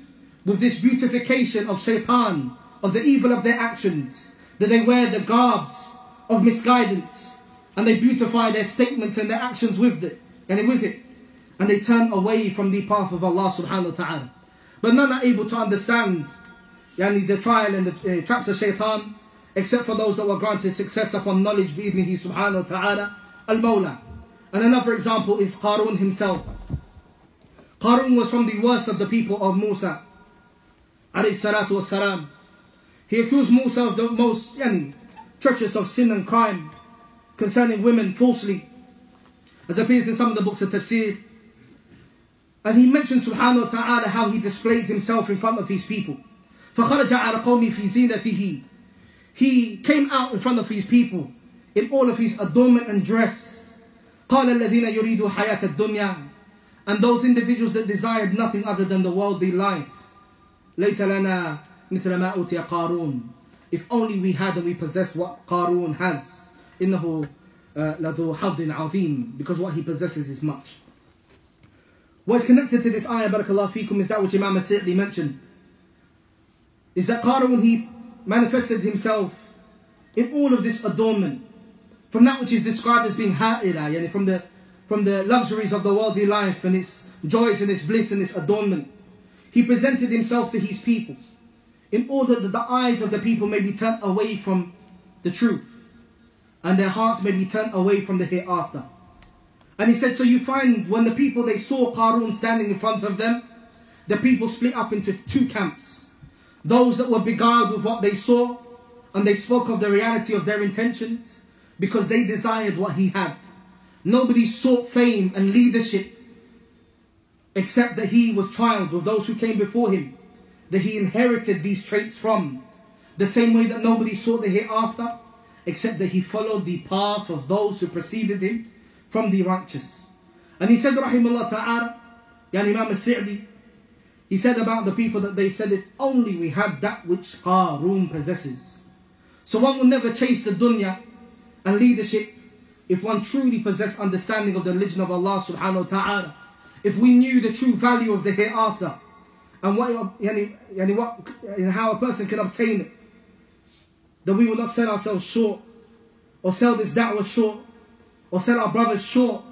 with this beautification of shaitan, of the evil of their actions, that they wear the garbs of misguidance, and they beautify their statements and their actions with it, and with it, and they turn away from the path of Allah subhanahu wa ta'ala. But none are able to understand yani, the trial and the uh, traps of shaitan, except for those that were granted success upon knowledge bi'idnihi subhanahu wa ta'ala, al-Mawla. And another example is Qarun himself. Qarun was from the worst of the people of Musa, alayhi salatu wasalam. He accused Musa of the most yani, treacherous of sin and crime concerning women falsely, as appears in some of the books of tafsir. And he mentioned subhanahu wa ta'ala how he displayed himself in front of his people. فَخَرَجَ عَلَى قَوْمِ فِي زِينَتِهِ he came out in front of his people in all of his adornment and dress. قال الذين يريدوا حياة الدنيا And those individuals that desired nothing other than the worldly life. ليت لنا مثل ما أوتي قارون If only we had and we possessed what Qarun has. إنه لذو حظ عظيم Because what he possesses is much. What's connected to this ayah, barakallahu fikum, is that which Imam As-Sa'di mentioned. Is that Qarun, he manifested himself in all of this adornment from that which is described as being ha'ila yani from the from the luxuries of the worldly life and its joys and its bliss and its adornment he presented himself to his people in order that the eyes of the people may be turned away from the truth and their hearts may be turned away from the hereafter. And he said, so you find when the people they saw Qarun standing in front of them, the people split up into two camps. Those that were beguiled with what they saw and they spoke of the reality of their intentions because they desired what he had. Nobody sought fame and leadership except that he was trialed with those who came before him that he inherited these traits from. The same way that nobody sought the hereafter, except that he followed the path of those who preceded him from the righteous. And he said, Rahimullah Ta'ala, Yani Imam al-Sa'di, he said about the people that they said, if only we had that which Qarun possesses. So one will never chase the dunya and leadership if one truly possessed understanding of the religion of Allah subhanahu wa ta'ala. If we knew the true value of the hereafter and what, yani, yani what, and how a person can obtain it. That we will not sell ourselves short, or sell this da'wah short, or sell our brothers short,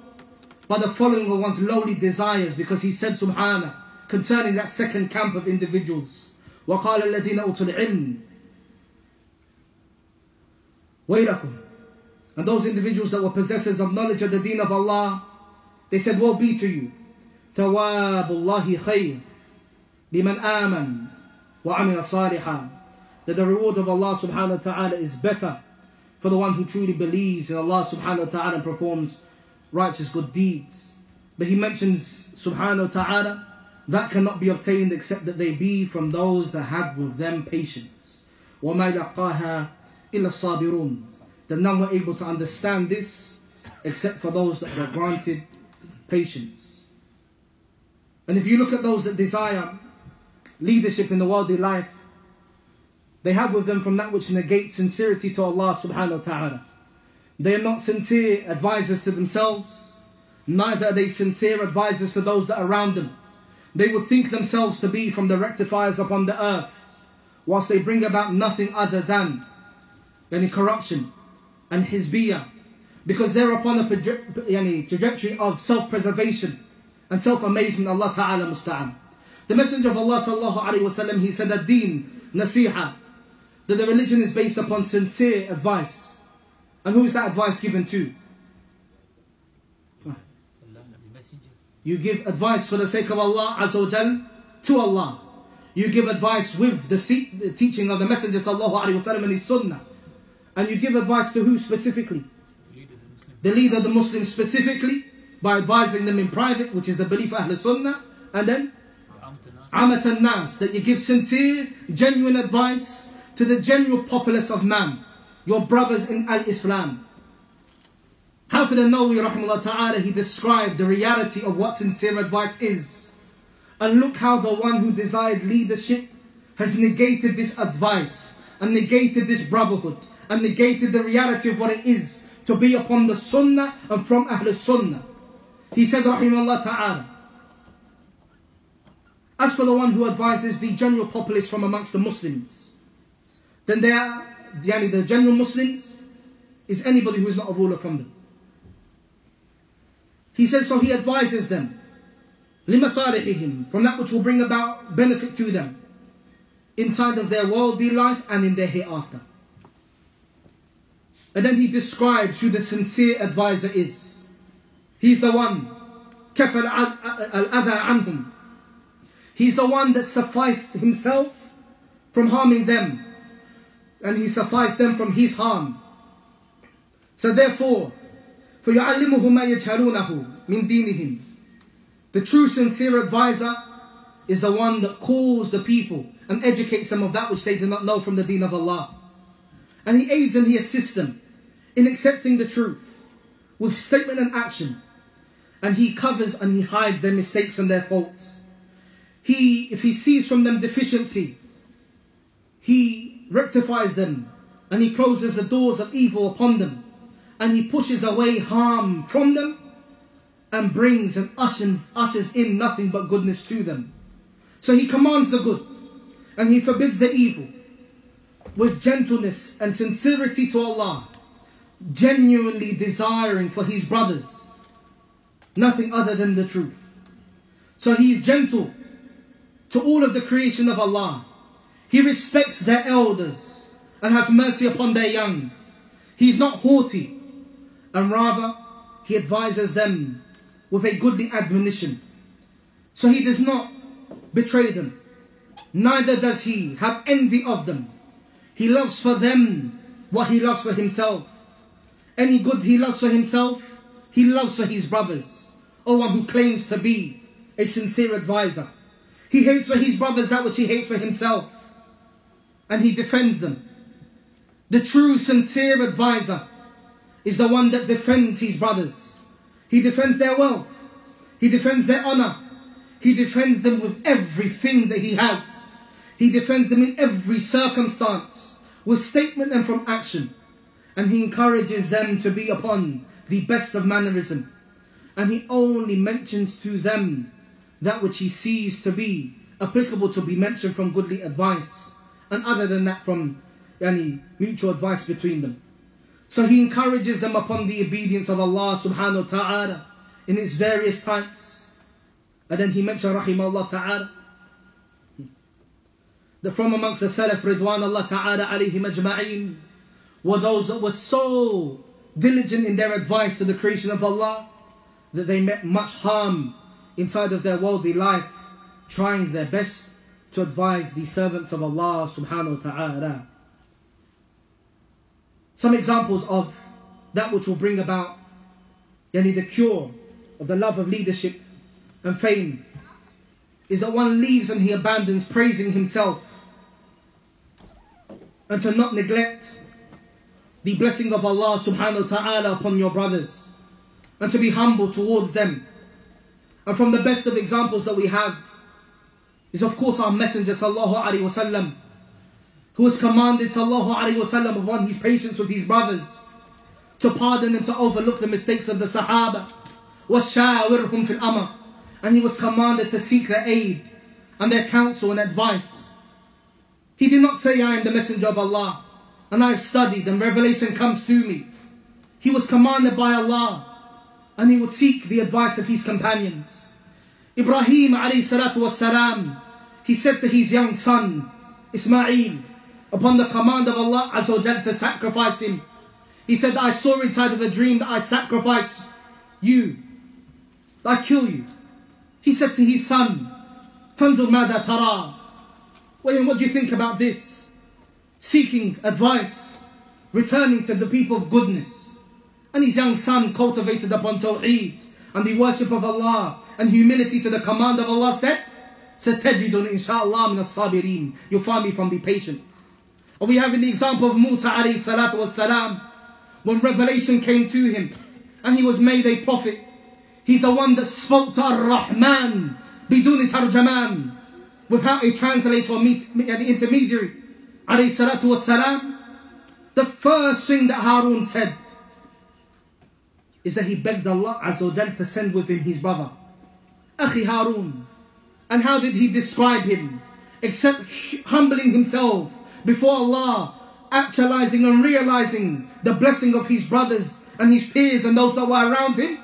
by the following of one's lowly desires, because he said, Subhana, concerning that second camp of individuals. وقال الذين أوتوا العلم ويلكم and those individuals that were possessors of knowledge of the deen of Allah they said woe be to you ثواب الله خير لمن آمن وعمل صالحا that the reward of Allah subhanahu wa ta'ala is better for the one who truly believes in Allah subhanahu wa ta'ala and performs righteous good deeds. But he mentions subhanahu wa ta'ala that cannot be obtained except that they be from those that have with them patience. وَمَا يَلَقَّاهَا إِلَّا الصَّابِرُونَ That none were able to understand this except for those that were granted patience. And if you look at those that desire leadership in the worldly life, they have with them from that which negates sincerity to Allah subhanahu wa ta'ala. They are not sincere advisors to themselves, neither are they sincere advisors to those that are around them. They will think themselves to be from the rectifiers upon the earth, whilst they bring about nothing other than any corruption and hizbiyah, because they're upon a trajectory of self-preservation and self-amazement. Allah Ta'ala musta'an. The Messenger of Allah sallallahu alaihi wasallam he said, "Ad-Din nasiha," that the religion is based upon sincere advice. And who is that advice given to? You give advice for the sake of Allah Azza wa to Allah. You give advice with the, teaching of the Messenger sallallahu alaihi wasallam and his sunnah. And you give advice to who specifically? The leader of the Muslims specifically by advising them in private, which is the belief of Ahl Sunnah, and then Amat nas that you give sincere, genuine advice to the general populace of man, your brothers in Al Islam. Hafid al-Nawawi ta'ala, he described the reality of what sincere advice is. And look how the one who desired leadership has negated this advice and negated this brotherhood and negated the reality of what it is to be upon the sunnah and from Ahl Sunnah. He said rahimahullah ta'ala, as for the one who advises the general populace from amongst the Muslims, then they are, yani the general Muslims is anybody who is not a ruler from them. He says, so he advises them, لِمَصَالِحِهِمْ From that which will bring about benefit to them, inside of their worldly life and in their hereafter. And then he describes who the sincere advisor is. He's the one, كَفَ الْأَذَى عَنْهُمْ He's the one that sufficed himself from harming them. And he sufficed them from his harm. So therefore, فَيُعَلِّمُهُ مَا يَجْهَلُونَهُ مِنْ دِينِهِمْ The true sincere advisor is the one that calls the people and educates them of that which they do not know from the deen of Allah. And he aids and he assists them in accepting the truth with statement and action. And he covers and he hides their mistakes and their faults. He, if he sees from them deficiency, he rectifies them and he closes the doors of evil upon them and he pushes away harm from them and brings and ushers, ushers in nothing but goodness to them. So he commands the good and he forbids the evil with gentleness and sincerity to Allah, genuinely desiring for his brothers nothing other than the truth. So he is gentle to all of the creation of Allah. He respects their elders and has mercy upon their young. He is not haughty and rather he advises them with a goodly admonition. So he does not betray them, neither does he have envy of them. He loves for them what he loves for himself. Any good he loves for himself, he loves for his brothers, or one who claims to be a sincere advisor. He hates for his brothers that which he hates for himself, and he defends them. The true, sincere advisor is the one that defends his brothers. He defends their wealth. He defends their honor. He defends them with everything that he has. He defends them in every circumstance, with statement and from action. And he encourages them to be upon the best of mannerism. And he only mentions to them that which he sees to be applicable to be mentioned from goodly advice, and other than that from any mutual advice between them. So he encourages them upon the obedience of Allah subhanahu wa ta'ala in its various types. And then he mentioned rahimahullah ta'ala that from amongst the Salaf Ridwan Allah ta'ala alayhim ajma'in were those that were so diligent in their advice to the creation of Allah that they met much harm inside of their worldly life, trying their best to advise the servants of Allah subhanahu wa ta'ala. Some examples of that which will bring about yani the cure of the love of leadership and fame is that one leaves and he abandons praising himself and to not neglect the blessing of Allah subhanahu wa ta'ala upon your brothers and to be humble towards them. And from the best of examples that we have is of course our Messenger sallallahu alaihi wasallam who has commanded sallallahu alaihi wasallam upon his patience with his brothers to pardon and to overlook the mistakes of the Sahaba. وَشَاوِرْهُمْ فِي الْأَمَرِ And he was commanded to seek their aid and their counsel and advice. He did not say, I am the messenger of Allah and I have studied and revelation comes to me. He was commanded by Allah and he would seek the advice of his companions. Ibrahim alayhi salatu was salam, he said to his young son, Ismail, upon the command of Allah Azza to sacrifice him, he said, I saw inside of a dream that I sacrifice you, I kill you. He said to his son, فانظر ماذا ترى William, what do you think about this? Seeking advice, returning to the people of goodness. And his young son cultivated upon Tawheed and the worship of Allah and humility to the command of Allah said, ستجدون إن شاء الله من الصابرين. You'll find me from the patient. Or we have in the example of Musa alayhi salatu was salam, when revelation came to him and he was made a prophet. He's the one that spoke to Ar-Rahman biduni tarjaman, without a translator or meet, an intermediary. Alayhi salatu was salam. The first thing that Harun said is that he begged Allah Azza wa to send with him his brother, Akhi Harun. And how did he describe him? Except humbling himself before Allah, actualizing and realizing the blessing of his brothers and his peers and those that were around him.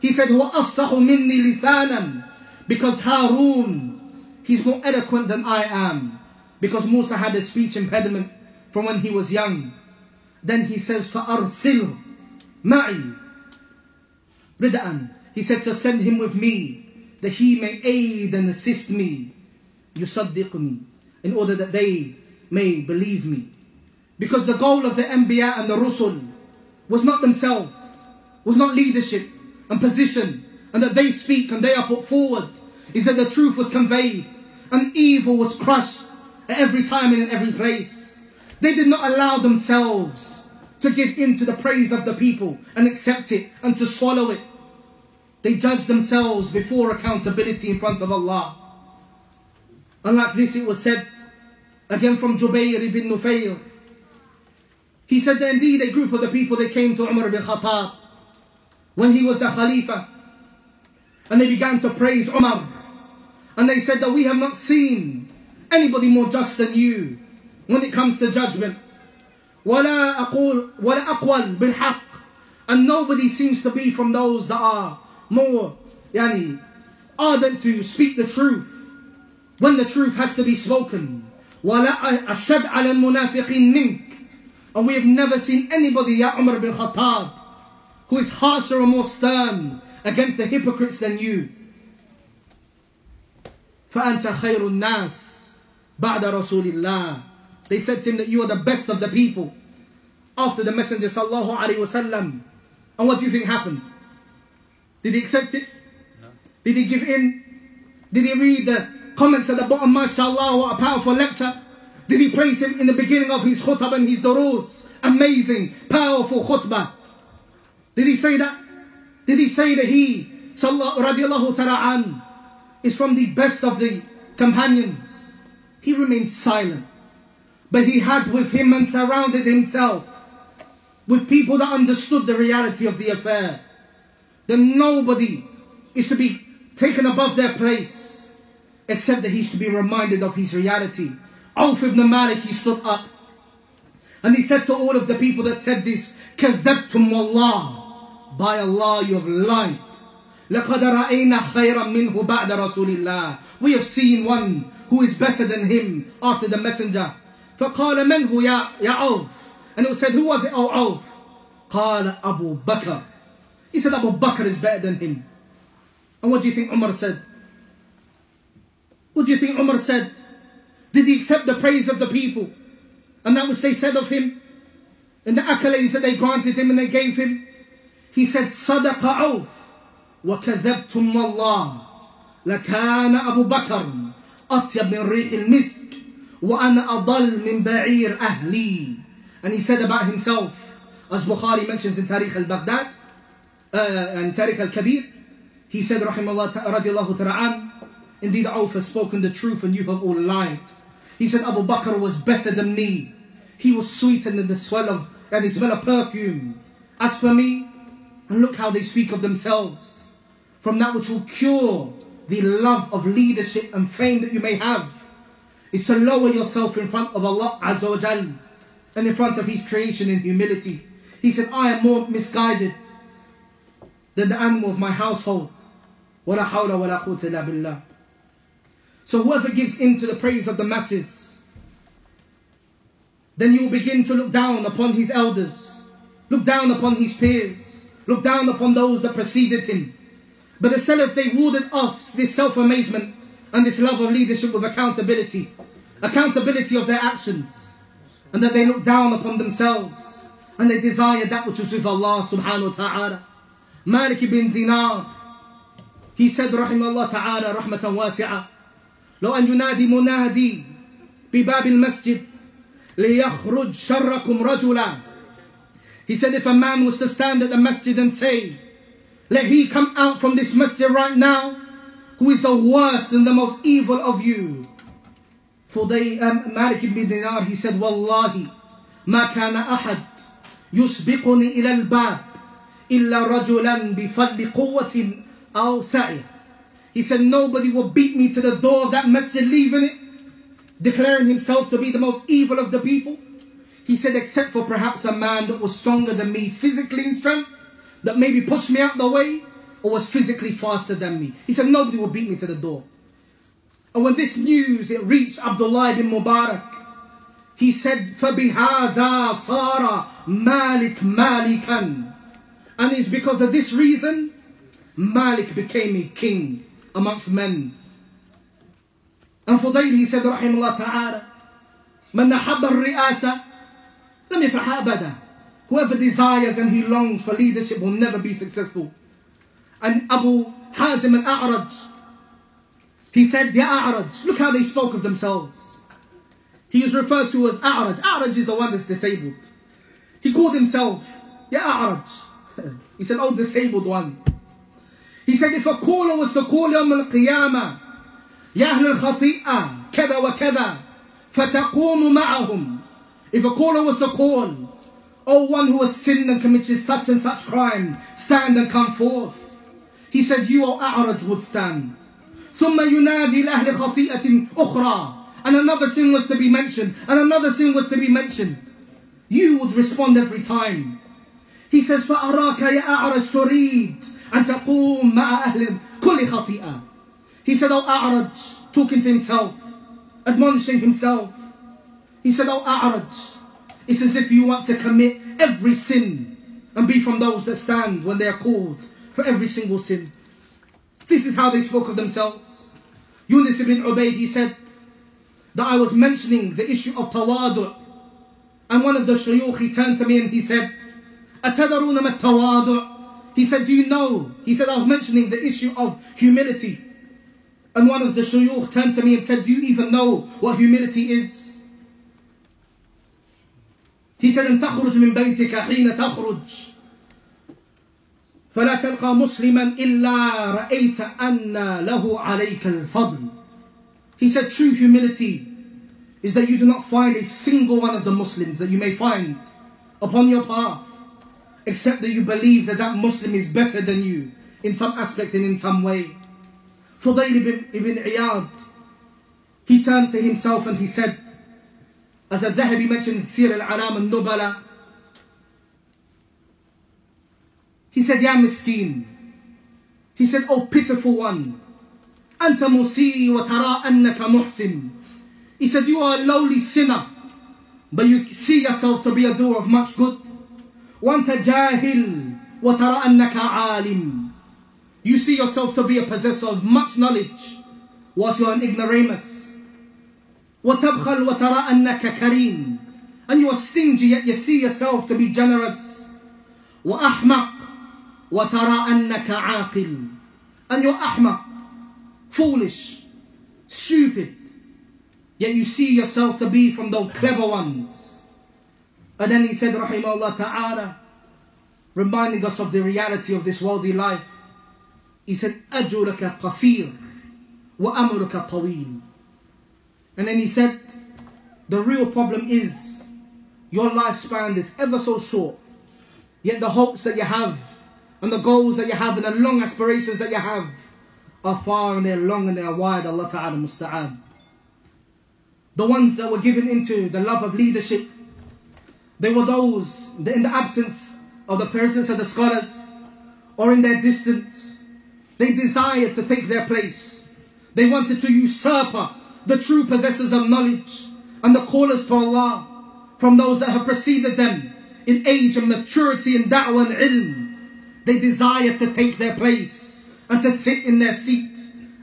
He said, هو أفصح مني لسانا because Harun He's more eloquent than I am. Because Musa had a speech impediment from when he was young. Then he says, فَأَرْسِلْهُ مَعِي Rida'an. He said, to send him with me, that he may aid and assist me. يُصَدِّقُنِي In order that they may believe me. Because the goal of the Anbiya and the Rusul was not themselves, was not leadership and position, and that they speak and they are put forward, is that the truth was conveyed and evil was crushed at every time and in every place. They did not allow themselves to give in to the praise of the people and accept it and to swallow it. They judged themselves before accountability in front of Allah. Unlike this, it was said again from Jubayr ibn Nufayl. He said that indeed a group of the people that came to Umar ibn Khattab when he was the Khalifa and they began to praise Umar and they said that we have not seen anybody more just than you when it comes to judgment. ولا أقول ولا أقوال بالحق and nobody seems to be from those that are more yani, ardent to speak the truth when the truth has to be spoken. ولا أشد على المنافقين منك and we have never seen anybody يا Umar bin Khattab who is harsher or more stern against the hypocrites than you. فأنت خير الناس بعد رسول الله They said to him that you are the best of the people after the Messenger sallallahu alaihi wasallam. And what do you think happened? Did he accept it? No. Did he give in? Did he read the comments at the bottom? MashaAllah, what a powerful lecture. Did he place him in the beginning of his khutbah and his durus? Amazing, powerful khutbah. Did he say that? Did he say that he, radiallahu ta'ala is from the best of the companions. He remained silent. But he had with him and surrounded himself with people that understood the reality of the affair. That nobody is to be taken above their place except that he's to be reminded of his reality. Auf ibn Malik, he stood up and he said to all of the people that said this, كذبتم والله By Allah, you have lied. لقد رأينا خيرا منه بعد رسول الله We have seen one who is better than him after the messenger. فقال من هو يا يا عوف And it was said, who was it, oh Auf? قال أبو بكر He said Abu Bakr is better than him. And what do you think Umar said? What do you think Umar said? Did he accept the praise of the people and that which they said of him and the accolades that they granted him and they gave him? He said, صدق عوف وكذبتم الله لكان أبو بكر أطيب al misk wa ana أضل min بعير أهلي And he said about himself, as Bukhari mentions in Tarikh al-Baghdad, uh, in Tarikh al-Kabir, he said, رحمه الله رضي الله Indeed, Auf has spoken the truth and you have all lied. He said Abu Bakr was better than me. He was sweeter than the smell of and the smell of perfume. As for me, and look how they speak of themselves. From that which will cure the love of leadership and fame that you may have, is to lower yourself in front of Allah Azza wa Jal and in front of His creation in humility. He said, I am more misguided than the animal of my household. ولا حول ولا قوة إلا بالله. so whoever gives in to the praise of the masses, then he will begin to look down upon his elders, look down upon his peers, look down upon those that preceded him. But the Salaf, they warded off this self-amazement and this love of leadership with accountability, accountability of their actions, and that they look down upon themselves and they desire that which is with Allah subhanahu wa ta'ala. Malik ibn Dinar, he said, rahimahullah ta'ala, rahmatan wasi'ah, لو أن ينادي منادي بباب المسجد ليخرج شركم رجلا He said if a man was to stand at the masjid and say let he come out from this masjid right now who is the worst and the most evil of you For they, um, Malik ibn Dinar, he said, والله ما كان أحد يسبقني إلى الباب إلا رجلا بفضل قوة أو سعي He said, Nobody will beat me to the door of that masjid, leaving it, declaring himself to be the most evil of the people. He said, Except for perhaps a man that was stronger than me physically in strength, that maybe pushed me out the way, or was physically faster than me. He said, Nobody will beat me to the door. And when this news it reached Abdullah ibn Mubarak, he said, فَبِهَذَا صَارَ مَالِكْ مَالِكًا And it's because of this reason, Malik became a king amongst men. And Fudayl, he said, Rahimullah ta'ala, Man riasa lam abada. Whoever desires and he longs for leadership will never be successful. And Abu Hazim al-A'raj, he said, Ya A'raj, look how they spoke of themselves. He is referred to as A'raj. A'raj is the one that's disabled. He called himself, Ya A'raj. he said, Oh, disabled one. He said, if a caller was to call يوم القيامة يا أهل الخطيئة كذا وكذا فتقوم معهم If a caller was to call, oh one who has sinned and committed such and such crime, stand and come forth. He said, you, O A'raj, would stand. ثم ينادي لأهل خطيئة أخرى And another sin was to be mentioned, and another sin was to be mentioned. You would respond every time. He says, فأراك يا أعرج تريد أن تقوم مع أهل كل خطيئة He said, Oh A'raj, talking to himself, admonishing himself. He said, Oh A'raj, it's as if you want to commit every sin and be from those that stand when they are called for every single sin. This is how they spoke of themselves. Yunus ibn Ubaid, he said that I was mentioning the issue of tawadu. And one of the shuyukh, he turned to me and he said, أتدرون ما التواضع he said, Do you know? He said, I was mentioning the issue of humility. And one of the shuyukh turned to me and said, Do you even know what humility is? He said, أن تخرج من بيتك حين تخرج فلا تلقى مسلما إلا رأيت أن له عليك الفضل. He said, True humility is that you do not find a single one of the Muslims that you may find upon your path except that you believe that that Muslim is better than you in some aspect and in some way. Fudayl ibn, ibn Iyad, he turned to himself and he said, as al-Dhahabi mentions Siyar al-A'lam al-Nubala, he said, Ya miskeen, he said, oh, pitiful one, Anta musi wa tara أنك muhsin. He said, you are a lowly sinner, but you see yourself to be a doer of much good. وأنت جاهل وترى أنك عالم. You see yourself to be a possessor of much knowledge, whilst you are an ignoramus. وتبخل وترى أنك كريم. And you are stingy, yet you see yourself to be generous. وأحمق وترى أنك عاقل. And you're أحمق, foolish, stupid. Yet you see yourself to be from the clever ones. And then he said, Rahimahullah Ta'ala, reminding us of the reality of this worldly life. He said, أجرك قصير وأمرك طويل. And then he said, the real problem is your lifespan is ever so short. Yet the hopes that you have and the goals that you have and the long aspirations that you have are far and they're long and they're wide. Allah Ta'ala musta'an. The ones that were given into the love of leadership, they were those in the absence of the presence of the scholars or in their distance, they desired to take their place. They wanted to usurp the true possessors of knowledge and the callers to Allah from those that have preceded them in age and maturity in da'wah and ilm. They desire to take their place and to sit in their seat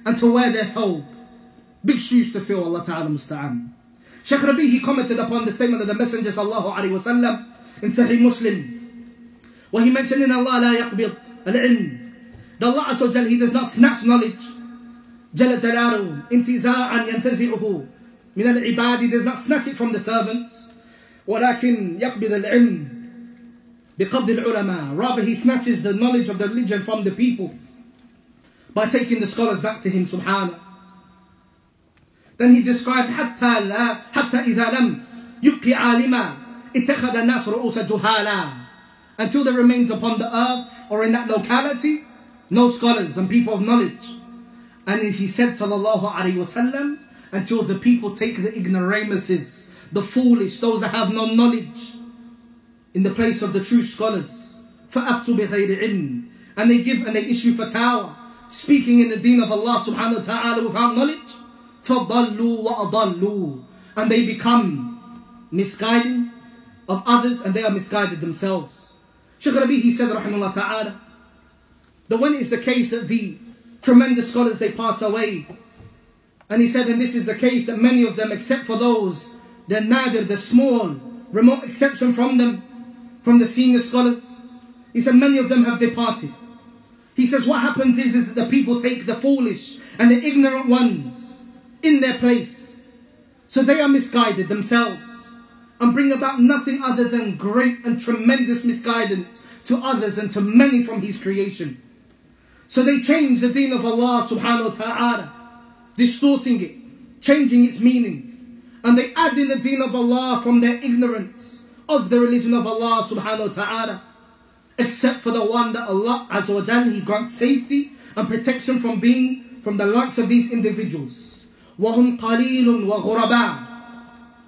and to wear their thobe. Big shoes to fill, Allah Ta'ala. Shaykh Rabi, he commented upon the statement of the Messenger sallallahu alayhi wasallam in Sahih Muslim. Where he mentioned in Allah la yaqbid al-ilm. That Allah Azza wa He does not snatch knowledge. جل جلاله انتزاعا ينتزعه من العباد He does not snatch it from the servants. ولكن يقبض العلم بقبض العلماء. Rather he snatches the knowledge of the religion from the people by taking the scholars back to him subhanahu. Then he described حتى لا حتى إذا لم يبقي عالما اتخذ الناس رؤوس جهالا until there remains upon the earth or in that locality no scholars and people of knowledge. And he said sallallahu alaihi wasallam until the people take the ignoramuses, the foolish, those that have no knowledge in the place of the true scholars. فَأَفْتُ بِغَيْرِ عِلْمٍ And they give and they issue fatwa, speaking in the deen of Allah subhanahu wa ta'ala without knowledge. فَضَلُّوا وَأَضَلُّوا And they become misguiding of others and they are misguided themselves. Shaykh Rabi, he said, rahimahullah ta'ala, that when it's the case that the tremendous scholars, they pass away, and he said, and this is the case that many of them, except for those, they're nadir, the small, remote exception from them, from the senior scholars, he said, many of them have departed. He says, what happens is, is that the people take the foolish and the ignorant ones in their place. So they are misguided themselves and bring about nothing other than great and tremendous misguidance to others and to many from His creation. So they change the deen of Allah subhanahu wa ta'ala, distorting it, changing its meaning. And they add in the deen of Allah from their ignorance of the religion of Allah subhanahu wa ta'ala. Except for the one that Allah Azza wa Jal, He grants safety and protection from being from the likes of these individuals. وَهُمْ قَلِيلٌ وَغُرَبَاءٌ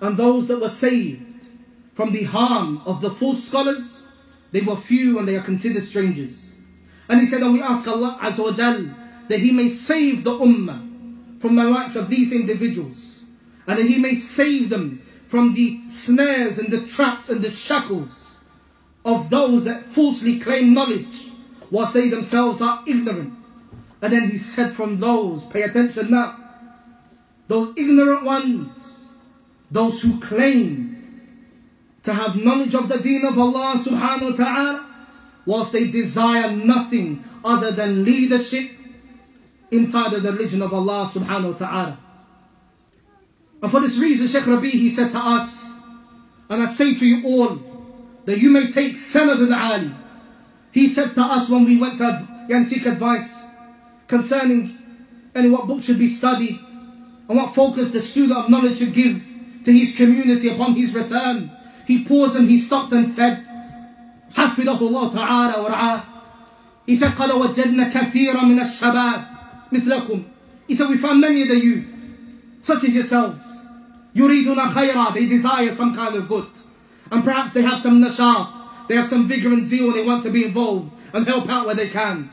And those that were saved from the harm of the false scholars, they were few and they are considered strangers. And he said, and we ask Allah Azza wa Jal that He may save the Ummah from the likes of these individuals. And that He may save them from the snares and the traps and the shackles of those that falsely claim knowledge whilst they themselves are ignorant. And then He said from those, pay attention now, those ignorant ones, those who claim to have knowledge of the deen of Allah subhanahu wa ta'ala, whilst they desire nothing other than leadership inside of the religion of Allah subhanahu wa ta'ala. And for this reason, Shaykh Rabi, he said to us, and I say to you all, that you may take Sanad al-Ali. He said to us when we went to and seek advice concerning any what book should be studied and what focus the student of knowledge should give to his community upon his return. He paused and he stopped and said, حفظه الله تعالى ورعاه He said, قال وجدنا كثيرا من الشباب مثلكم He said, we found many of the youth, such as yourselves. يريدون خيرا, they desire some kind of good. And perhaps they have some nashat, they have some vigor and zeal, and they want to be involved and help out where they can.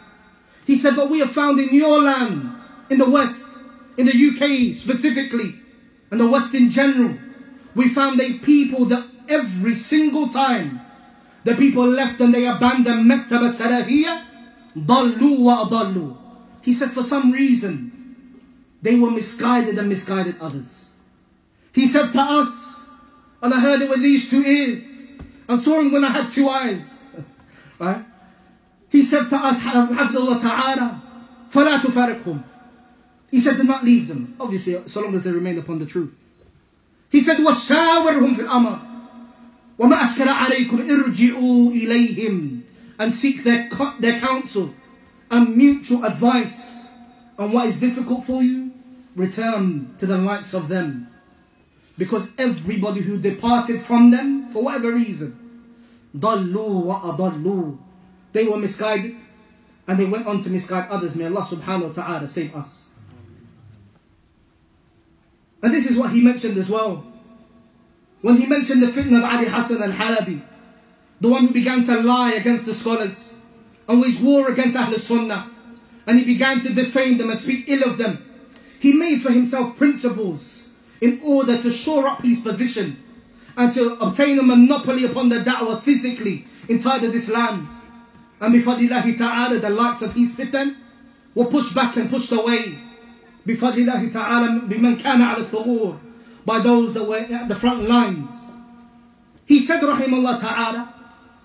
He said, but we have found in your land, in the West, in the UK specifically, and the West in general, we found a people that every single time the people left and they abandoned Maktaba Salafiyya, wa وَأَضَلُّوا He said for some reason, they were misguided and misguided others. He said to us, and I heard it with these two ears, and saw him when I had two eyes. right? He said to us, حَفْظَ اللَّهُ تَعَالَى فَلَا He said, do not leave them. Obviously, so long as they remain upon the truth. He said, وَشَاوِرْهُمْ فِي الْأَمَرِ وَمَا أَشْكَلَ عَلَيْكُمْ إِرْجِعُوا إِلَيْهِمْ And seek their, their counsel and mutual advice. And what is difficult for you, return to the likes of them. Because everybody who departed from them, for whatever reason, ضَلُّوا وَأَضَلُّوا They were misguided and they went on to misguide others. May Allah subhanahu wa ta'ala save us. And this is what he mentioned as well. When he mentioned the fitna of Ali Hassan al-Halabi, the one who began to lie against the scholars and wage war against Ahl Sunnah, and he began to defame them and speak ill of them. He made for himself principles in order to shore up his position and to obtain a monopoly upon the da'wah physically inside of this land. And bifadillahi ta'ala, the likes of his fitan were pushed back and pushed away. Bifadillahi ta'ala, biman kana ala thugur, by those that were at the front lines. He said, rahimahullah ta'ala,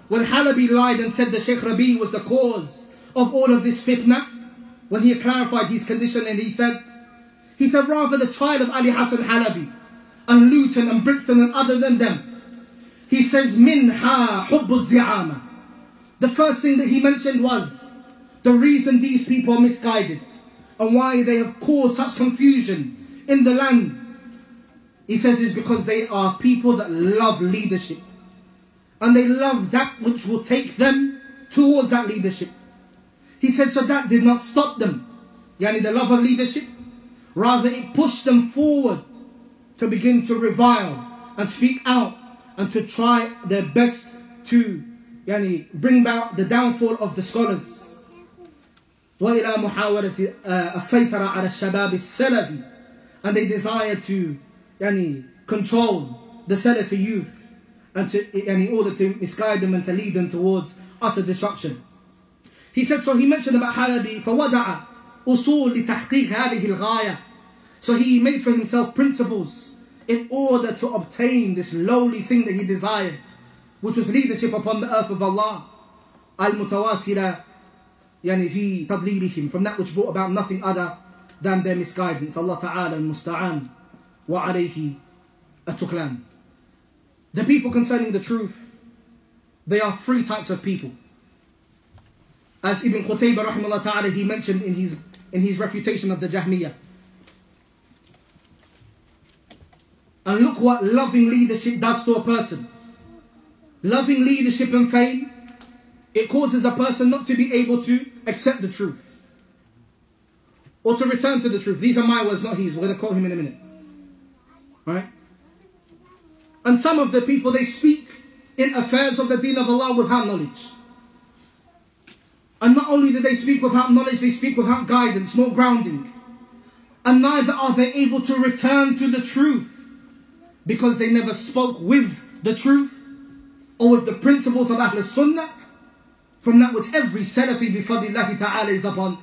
when Halabi lied and said that Sheikh Rabi was the cause of all of this fitna, when he clarified his condition and he said, he said rather the trial of Ali Hassan Halabi and Luton and Brixton and other than them. He says, minha hubbu zi'ama. The first thing that he mentioned was the reason these people are misguided and why they have caused such confusion in the land. He says it's because they are people that love leadership. And they love that which will take them towards that leadership. He said, so that did not stop them. Yani the love of leadership. Rather, it pushed them forward to begin to revile and speak out and to try their best to yani, bring about the downfall of the scholars. وإلى محاولة السيطرة على الشباب السلفي and they desire to yani, control the Salafi youth and to, in order to misguide them and to lead them towards utter destruction. He said, so he mentioned about Halabi, فَوَدَعَ أُصُول لِتَحْقِيقِ هَذِهِ الْغَايَةِ So he made for himself principles in order to obtain this lowly thing that he desired, which was leadership upon the earth of Allah. Al-mutawasila yani fi tadlilihim, from that which brought about nothing other than their misguidance. Allah Ta'ala wa alayhi atuklan. The people concerning the truth, they are three types of people. As Ibn Qutaybah rahimahullah ta'ala, he mentioned in his, in his refutation of the Jahmiyyah. And look what loving leadership does to a person. Loving leadership and fame, it causes a person not to be able to accept the truth. Or to return to the truth. These are my words, not his. We're going to quote him in a minute. Right? And some of the people, they speak in affairs of the deen of Allah without knowledge. And not only do they speak without knowledge, they speak without guidance, no grounding. And neither are they able to return to the truth because they never spoke with the truth or with the principles of Ahl Sunnah from that which every Salafi bifadillahi ta'ala is upon.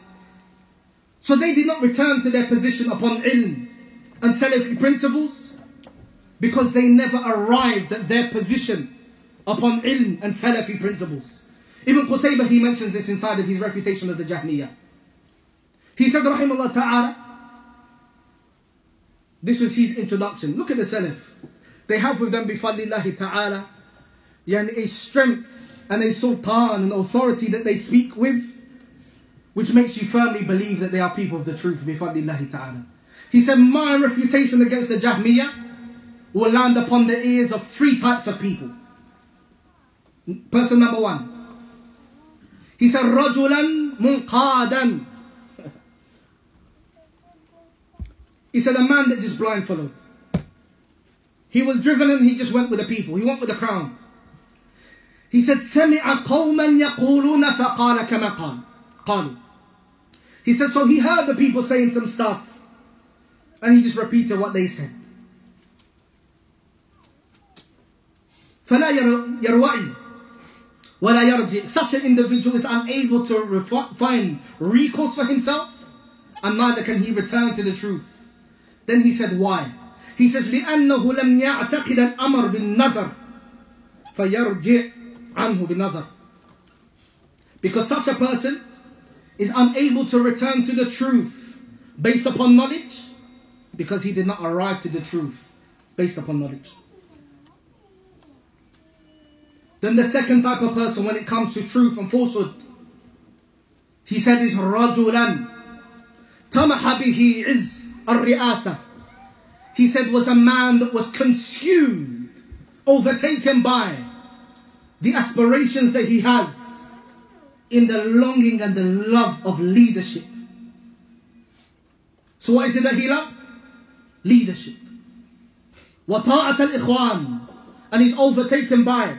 So they did not return to their position upon ilm and Salafi principles because they never arrived at their position upon ilm and Salafi principles. Ibn Qutaybah, he mentions this inside of his refutation of the Jahmiyyah. He said, Rahimullah Ta'ala, this was his introduction. Look at the Salaf. They have with them, bifadlillahi ta'ala, yani a strength and a sultan, and authority that they speak with, which makes you firmly believe that they are people of the truth. ta'ala. He said, My refutation against the Jahmiyyah will land upon the ears of three types of people. Person number one. He said, Rajulan munqadan. He said, a man that just blindfolded. He was driven and he just went with the people. He went with the crown." He said, سمع قوما يقولون فقال كما قال. قالوا. He said, so he heard the people saying some stuff. And he just repeated what they said. فلا يروعي ولا يرجع. Such an individual is unable to find recourse for himself and neither can he return to the truth. Then he said, why? He says, لأنه لم يعتقد الأمر بالنظر فيرجع anhu binadar. Because such a person is unable to return to the truth based upon knowledge because he did not arrive to the truth based upon knowledge. Then the second type of person when it comes to truth and falsehood, he said is rajulan tamaha bihi arriasa. He said was a man that was consumed, overtaken by the aspirations that he has in the longing and the love of leadership. So what is it that he loved? Leadership. وطاعة الإخوان and he's overtaken by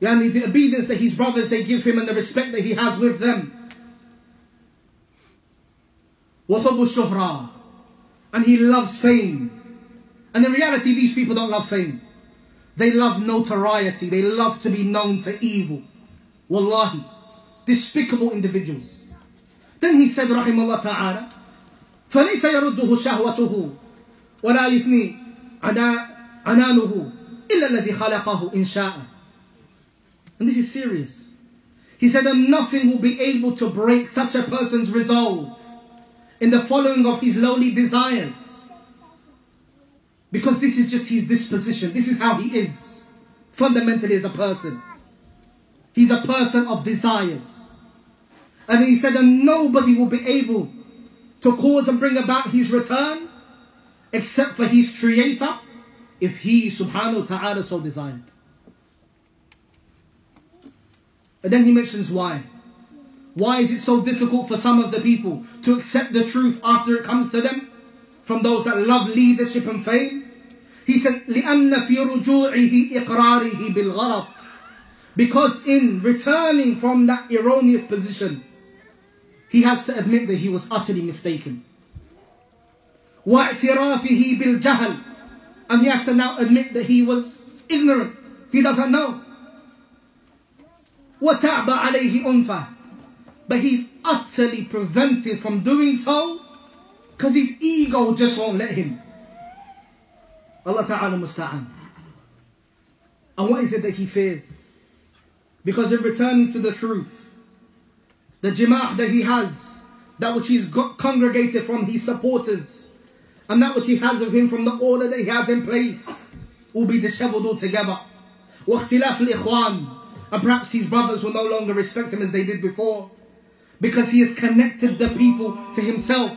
Yani the obedience that his brothers they give him and the respect that he has with them. وَثُبُ الشُّهْرَةِ And he loves fame. And in reality, these people don't love fame. They love notoriety. They love to be known for evil. Wallahi. Despicable individuals. Then he said, رحم الله تعالى, فليس يرده شهوته ولا يثني عنانه إلا الذي خلقه إن شاء. And this is serious. He said that nothing will be able to break such a person's resolve in the following of his lowly desires. Because this is just his disposition. This is how he is. Fundamentally as a person. He's a person of desires. And he said that nobody will be able to cause and bring about his return except for his creator if he subhanahu wa ta'ala so desired. And then he mentions why. Why is it so difficult for some of the people to accept the truth after it comes to them? From those that love leadership and fame? He said, لأن في رجوعه إقراره بالغلط. Because in returning from that erroneous position, he has to admit that he was utterly mistaken. واعترافه بالجهل. And he has to now admit that he was ignorant. He doesn't know. وَتَعْبَ عَلَيْهِ أُنْفَةً But he's utterly prevented from doing so because his ego just won't let him. Allah Ta'ala musta'an. And what is it that he fears? Because in returning to the truth, the jama'ah that he has, that which he's got congregated from his supporters, and that which he has of him from the order that he has in place, will be disheveled altogether. واختلاف الإخوان and perhaps his brothers will no longer respect him as they did before. Because he has connected the people to himself.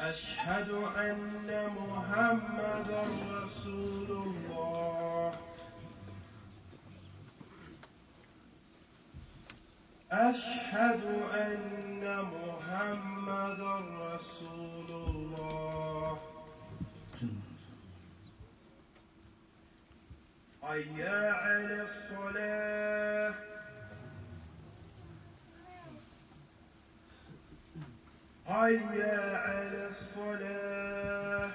أشهد أن محمدا رسول الله. أشهد أن محمدا رسول الله. حي على الصلاة. حي على الصلاة.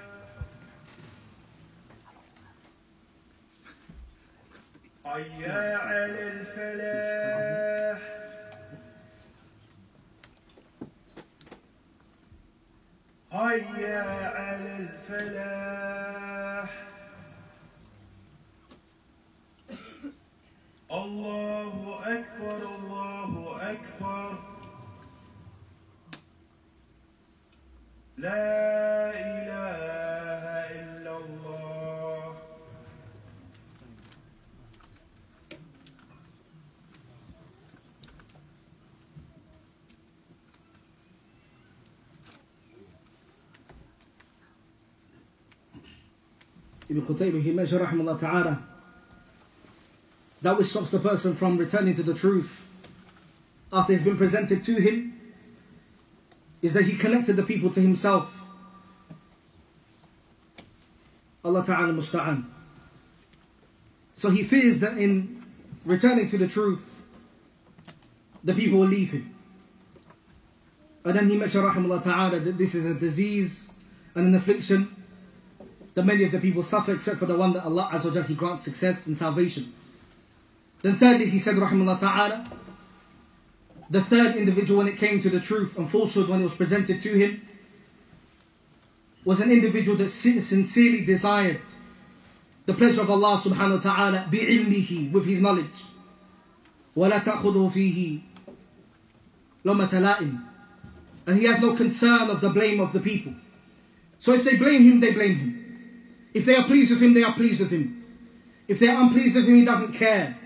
حي على الفلاح. حي على الفلاح. Ibn Qutayba, he mentioned, ta'ala, that which stops the person from returning to the truth after it's been presented to him is that he connected the people to himself. Allah Ta'ala musta'an. So he fears that in returning to the truth, the people will leave him. And then he mentioned, rahimahullah ta'ala, that this is a disease and an affliction that many of the people suffer except for the one that Allah Azza wa He grants success and salvation. Then thirdly, he said, rahimahullah ta'ala, the third individual when it came to the truth and falsehood when it was presented to him was an individual that sincerely desired the pleasure of Allah subhanahu wa ta'ala bi'ilmihi with his knowledge. وَلَا تَأْخُذُهُ فِيهِ لَوْمَةَ لَائِمٍ And he has no concern of the blame of the people. So if they blame him, they blame him. If they are pleased with him, they are pleased with him. If they are unpleased with him, he doesn't care.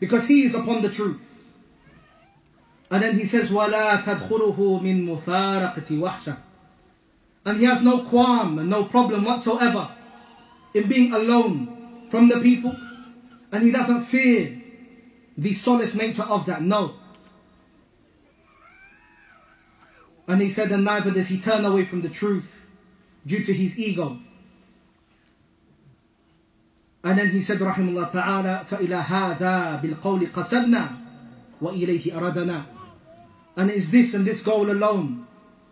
Because he is upon the truth. And then he says, وَلَا تَدْخُلُهُ مِن مُفَارَقَةِ وَحْشَةٍ And he has no qualm and no problem whatsoever in being alone from the people. And he doesn't fear the solace nature of that. No. And he said, and neither does he turn away from the truth due to his ego. And then he said, رحمه الله تعالى, فإلى هذا بالقول قصدنا وإليه أردنا. And it is this and this goal alone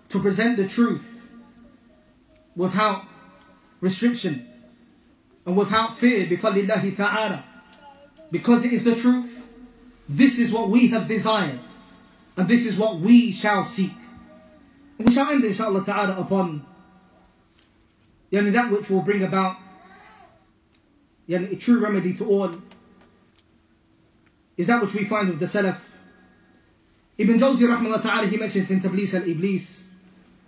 to present the truth without restriction and without fear بفضل الله تعالى. Because it is the truth. This is what we have desired. And this is what we shall seek. And we shall end inshallah ta'ala upon yani, that which will bring about yani, a true remedy to all. Is that which we find with the Salaf. Ibn Jawzi rahmahullah ta'ala he mentions in Talbis al-Iblis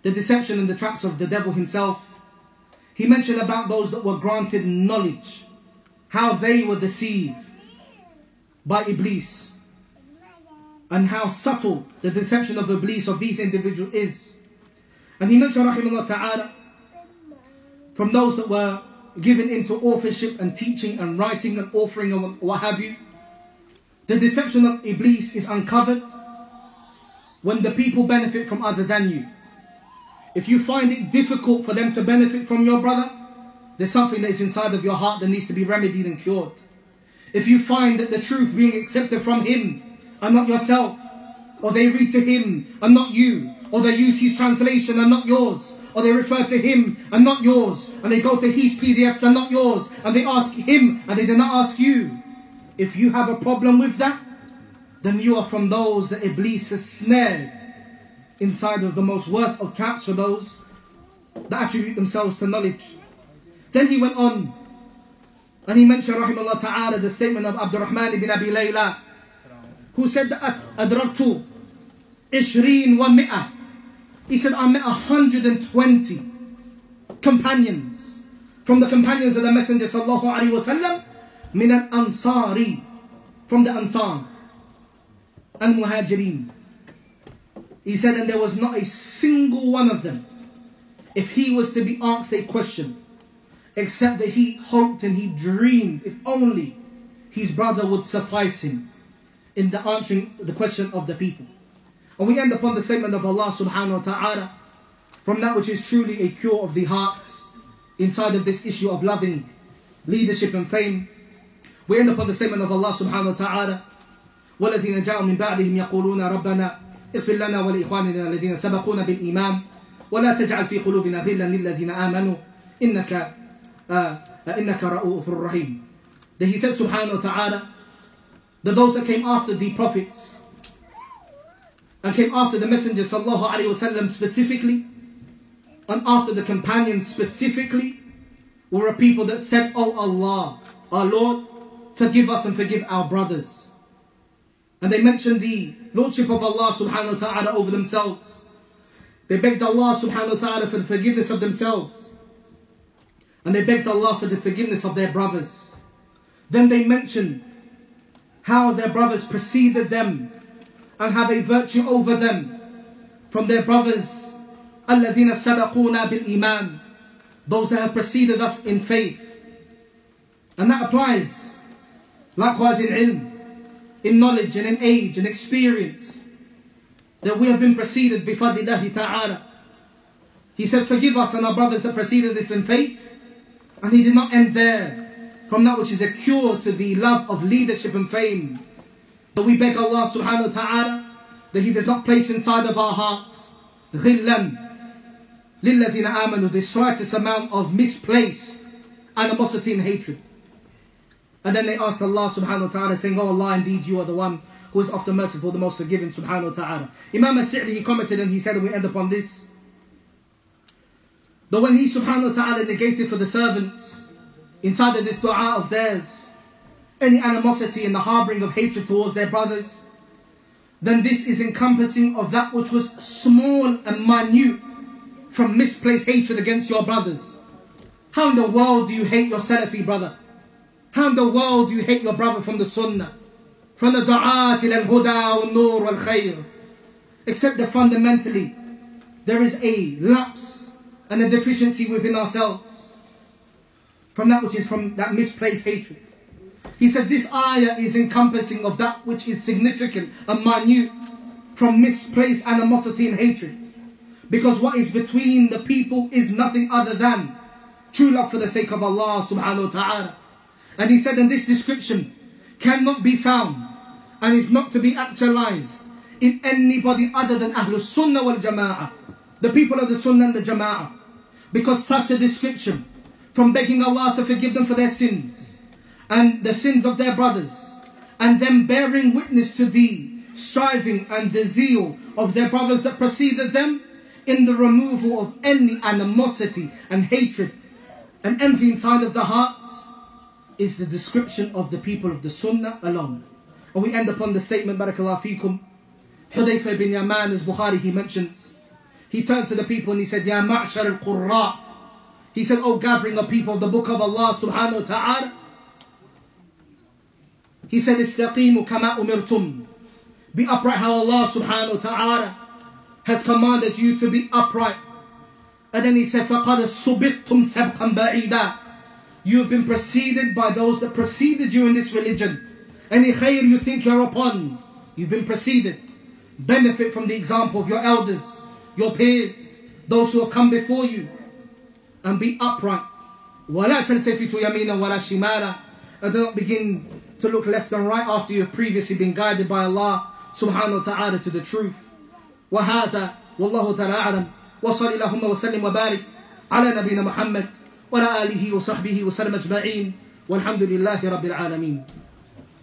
the deception and the traps of the devil himself. He mentioned about those that were granted knowledge, how they were deceived by Iblis, and how subtle the deception of Iblis of these individuals is. And he mentioned, rahimahullah ta'ala, from those that were given into authorship and teaching and writing and authoring and what have you, the deception of Iblis is uncovered when the people benefit from other than you. If you find it difficult for them to benefit from your brother, there's something that is inside of your heart that needs to be remedied and cured. If you find that the truth being accepted from him and not yourself, or they read to him and not you, or they use his translation and not yours, or they refer to him and not yours, and they go to his PDFs and not yours, and they ask him and they do not ask you. If you have a problem with that, then you are from those that Iblis has snared inside of the most worst of traps for those that attribute themselves to knowledge. Then he went on and he mentioned rahimahullah ta'ala the statement of Abdurrahman ibn Abi Layla who said that ishrin wa mi'ah he said I met 120 companions. From the companions of the Messenger sallallahu alaihi wasallam min al-ansari from the Ansar and Muhajirin he said, and there was not a single one of them, if he was to be asked a question, except that he hoped and he dreamed, if only his brother would suffice him in the answering the question of the people. And we end upon the statement of Allah subhanahu wa ta'ala from that which is truly a cure of the hearts inside of this issue of loving leadership and fame. We end upon the statement of Allah subhanahu wa ta'ala والذين جاءوا من بعدهم يقولون ربنا اغفر لنا ولإخواننا الذين سبقونا بالإيمان ولا تجعل في قلوبنا غلا للذين آمنوا إنك آه إنك رؤوف رحيم Then he said subhanahu wa ta'ala that those that came after the prophets and came after the messenger wasallam specifically and after the companions specifically were a people that said, Oh Allah, our Lord, forgive us and forgive our brothers. And they mentioned the lordship of Allah subhanahu wa ta'ala over themselves. They begged Allah subhanahu wa ta'ala for the forgiveness of themselves. And they begged Allah for the forgiveness of their brothers. Then they mentioned how their brothers preceded them and have a virtue over them from their brothers. الَّذِينَ سَبَقُونَا بِالْإِيمَانِ Those that have preceded us in faith. And that applies likewise in ilm, in knowledge and in age and experience. That we have been preceded bifadillahi ta'ala. He said, Forgive us and our brothers that preceded us in faith. And he did not end there. From that which is a cure to the love of leadership and fame. But we beg Allah subhanahu wa ta'ala that He does not place inside of our hearts غِلًّا لِلَّذِينَ آمَنُوا the slightest amount of misplaced animosity and hatred. And then they asked Allah subhanahu wa ta'ala saying, Oh Allah, indeed you are the one who is often merciful, the most forgiving subhanahu wa ta'ala. Imam al-Sa'di, he commented and he said, and we end upon this, that when he subhanahu wa ta'ala negated for the servants inside of this dua of theirs, any animosity and the harboring of hatred towards their brothers, then this is encompassing of that which was small and minute from misplaced hatred against your brothers. How in the world do you hate your Salafi brother? How in the world do you hate your brother from the Sunnah? From the Da'at ila al-Huda wal-Nur wal-Khayr? Except that fundamentally, there is a lapse and a deficiency within ourselves from that which is from that misplaced hatred. He said this ayah is encompassing of that which is significant and minute from misplaced animosity and hatred. Because what is between the people is nothing other than true love for the sake of Allah subhanahu wa ta'ala. And he said, and this description cannot be found and is not to be actualized in anybody other than Ahlul Sunnah wal Jama'ah, the people of the Sunnah and the Jama'ah. Because such a description, from begging Allah to forgive them for their sins and the sins of their brothers, and them bearing witness to thee, striving and the zeal of their brothers that preceded them in the removal of any animosity and hatred and envy inside of the hearts is the description of the people of the Sunnah alone. And we end upon the statement, Barakallah fikum. Hudayfa bin Yaman, as Bukhari, he mentions, he turned to the people and he said, Ya ma'shar al-qurra. He said, Oh gathering of people of the book of Allah subhanahu wa ta'ala. He said, Istaqimu kama umirtum. Be upright how Allah subhanahu wa ta'ala has commanded you to be upright. And then he said, فَقَدْ سُبِقْتُمْ سَبْقًا بَعِيدًا You've been preceded by those that preceded you in this religion. Any khair you think you're upon, you've been preceded. Benefit from the example of your elders, your peers, those who have come before you. And be upright. وَلَا تَلْتَفِتُوا يَمِينًا وَلَا شِمَالًا And do not begin to look left and right after you have previously been guided by Allah subhanahu wa ta'ala to the truth. وهذا والله تعالى أعلم وصل اللهم وسلم وبارك على نبينا محمد وعلى آله وصحبه وسلم أجمعين والحمد لله رب العالمين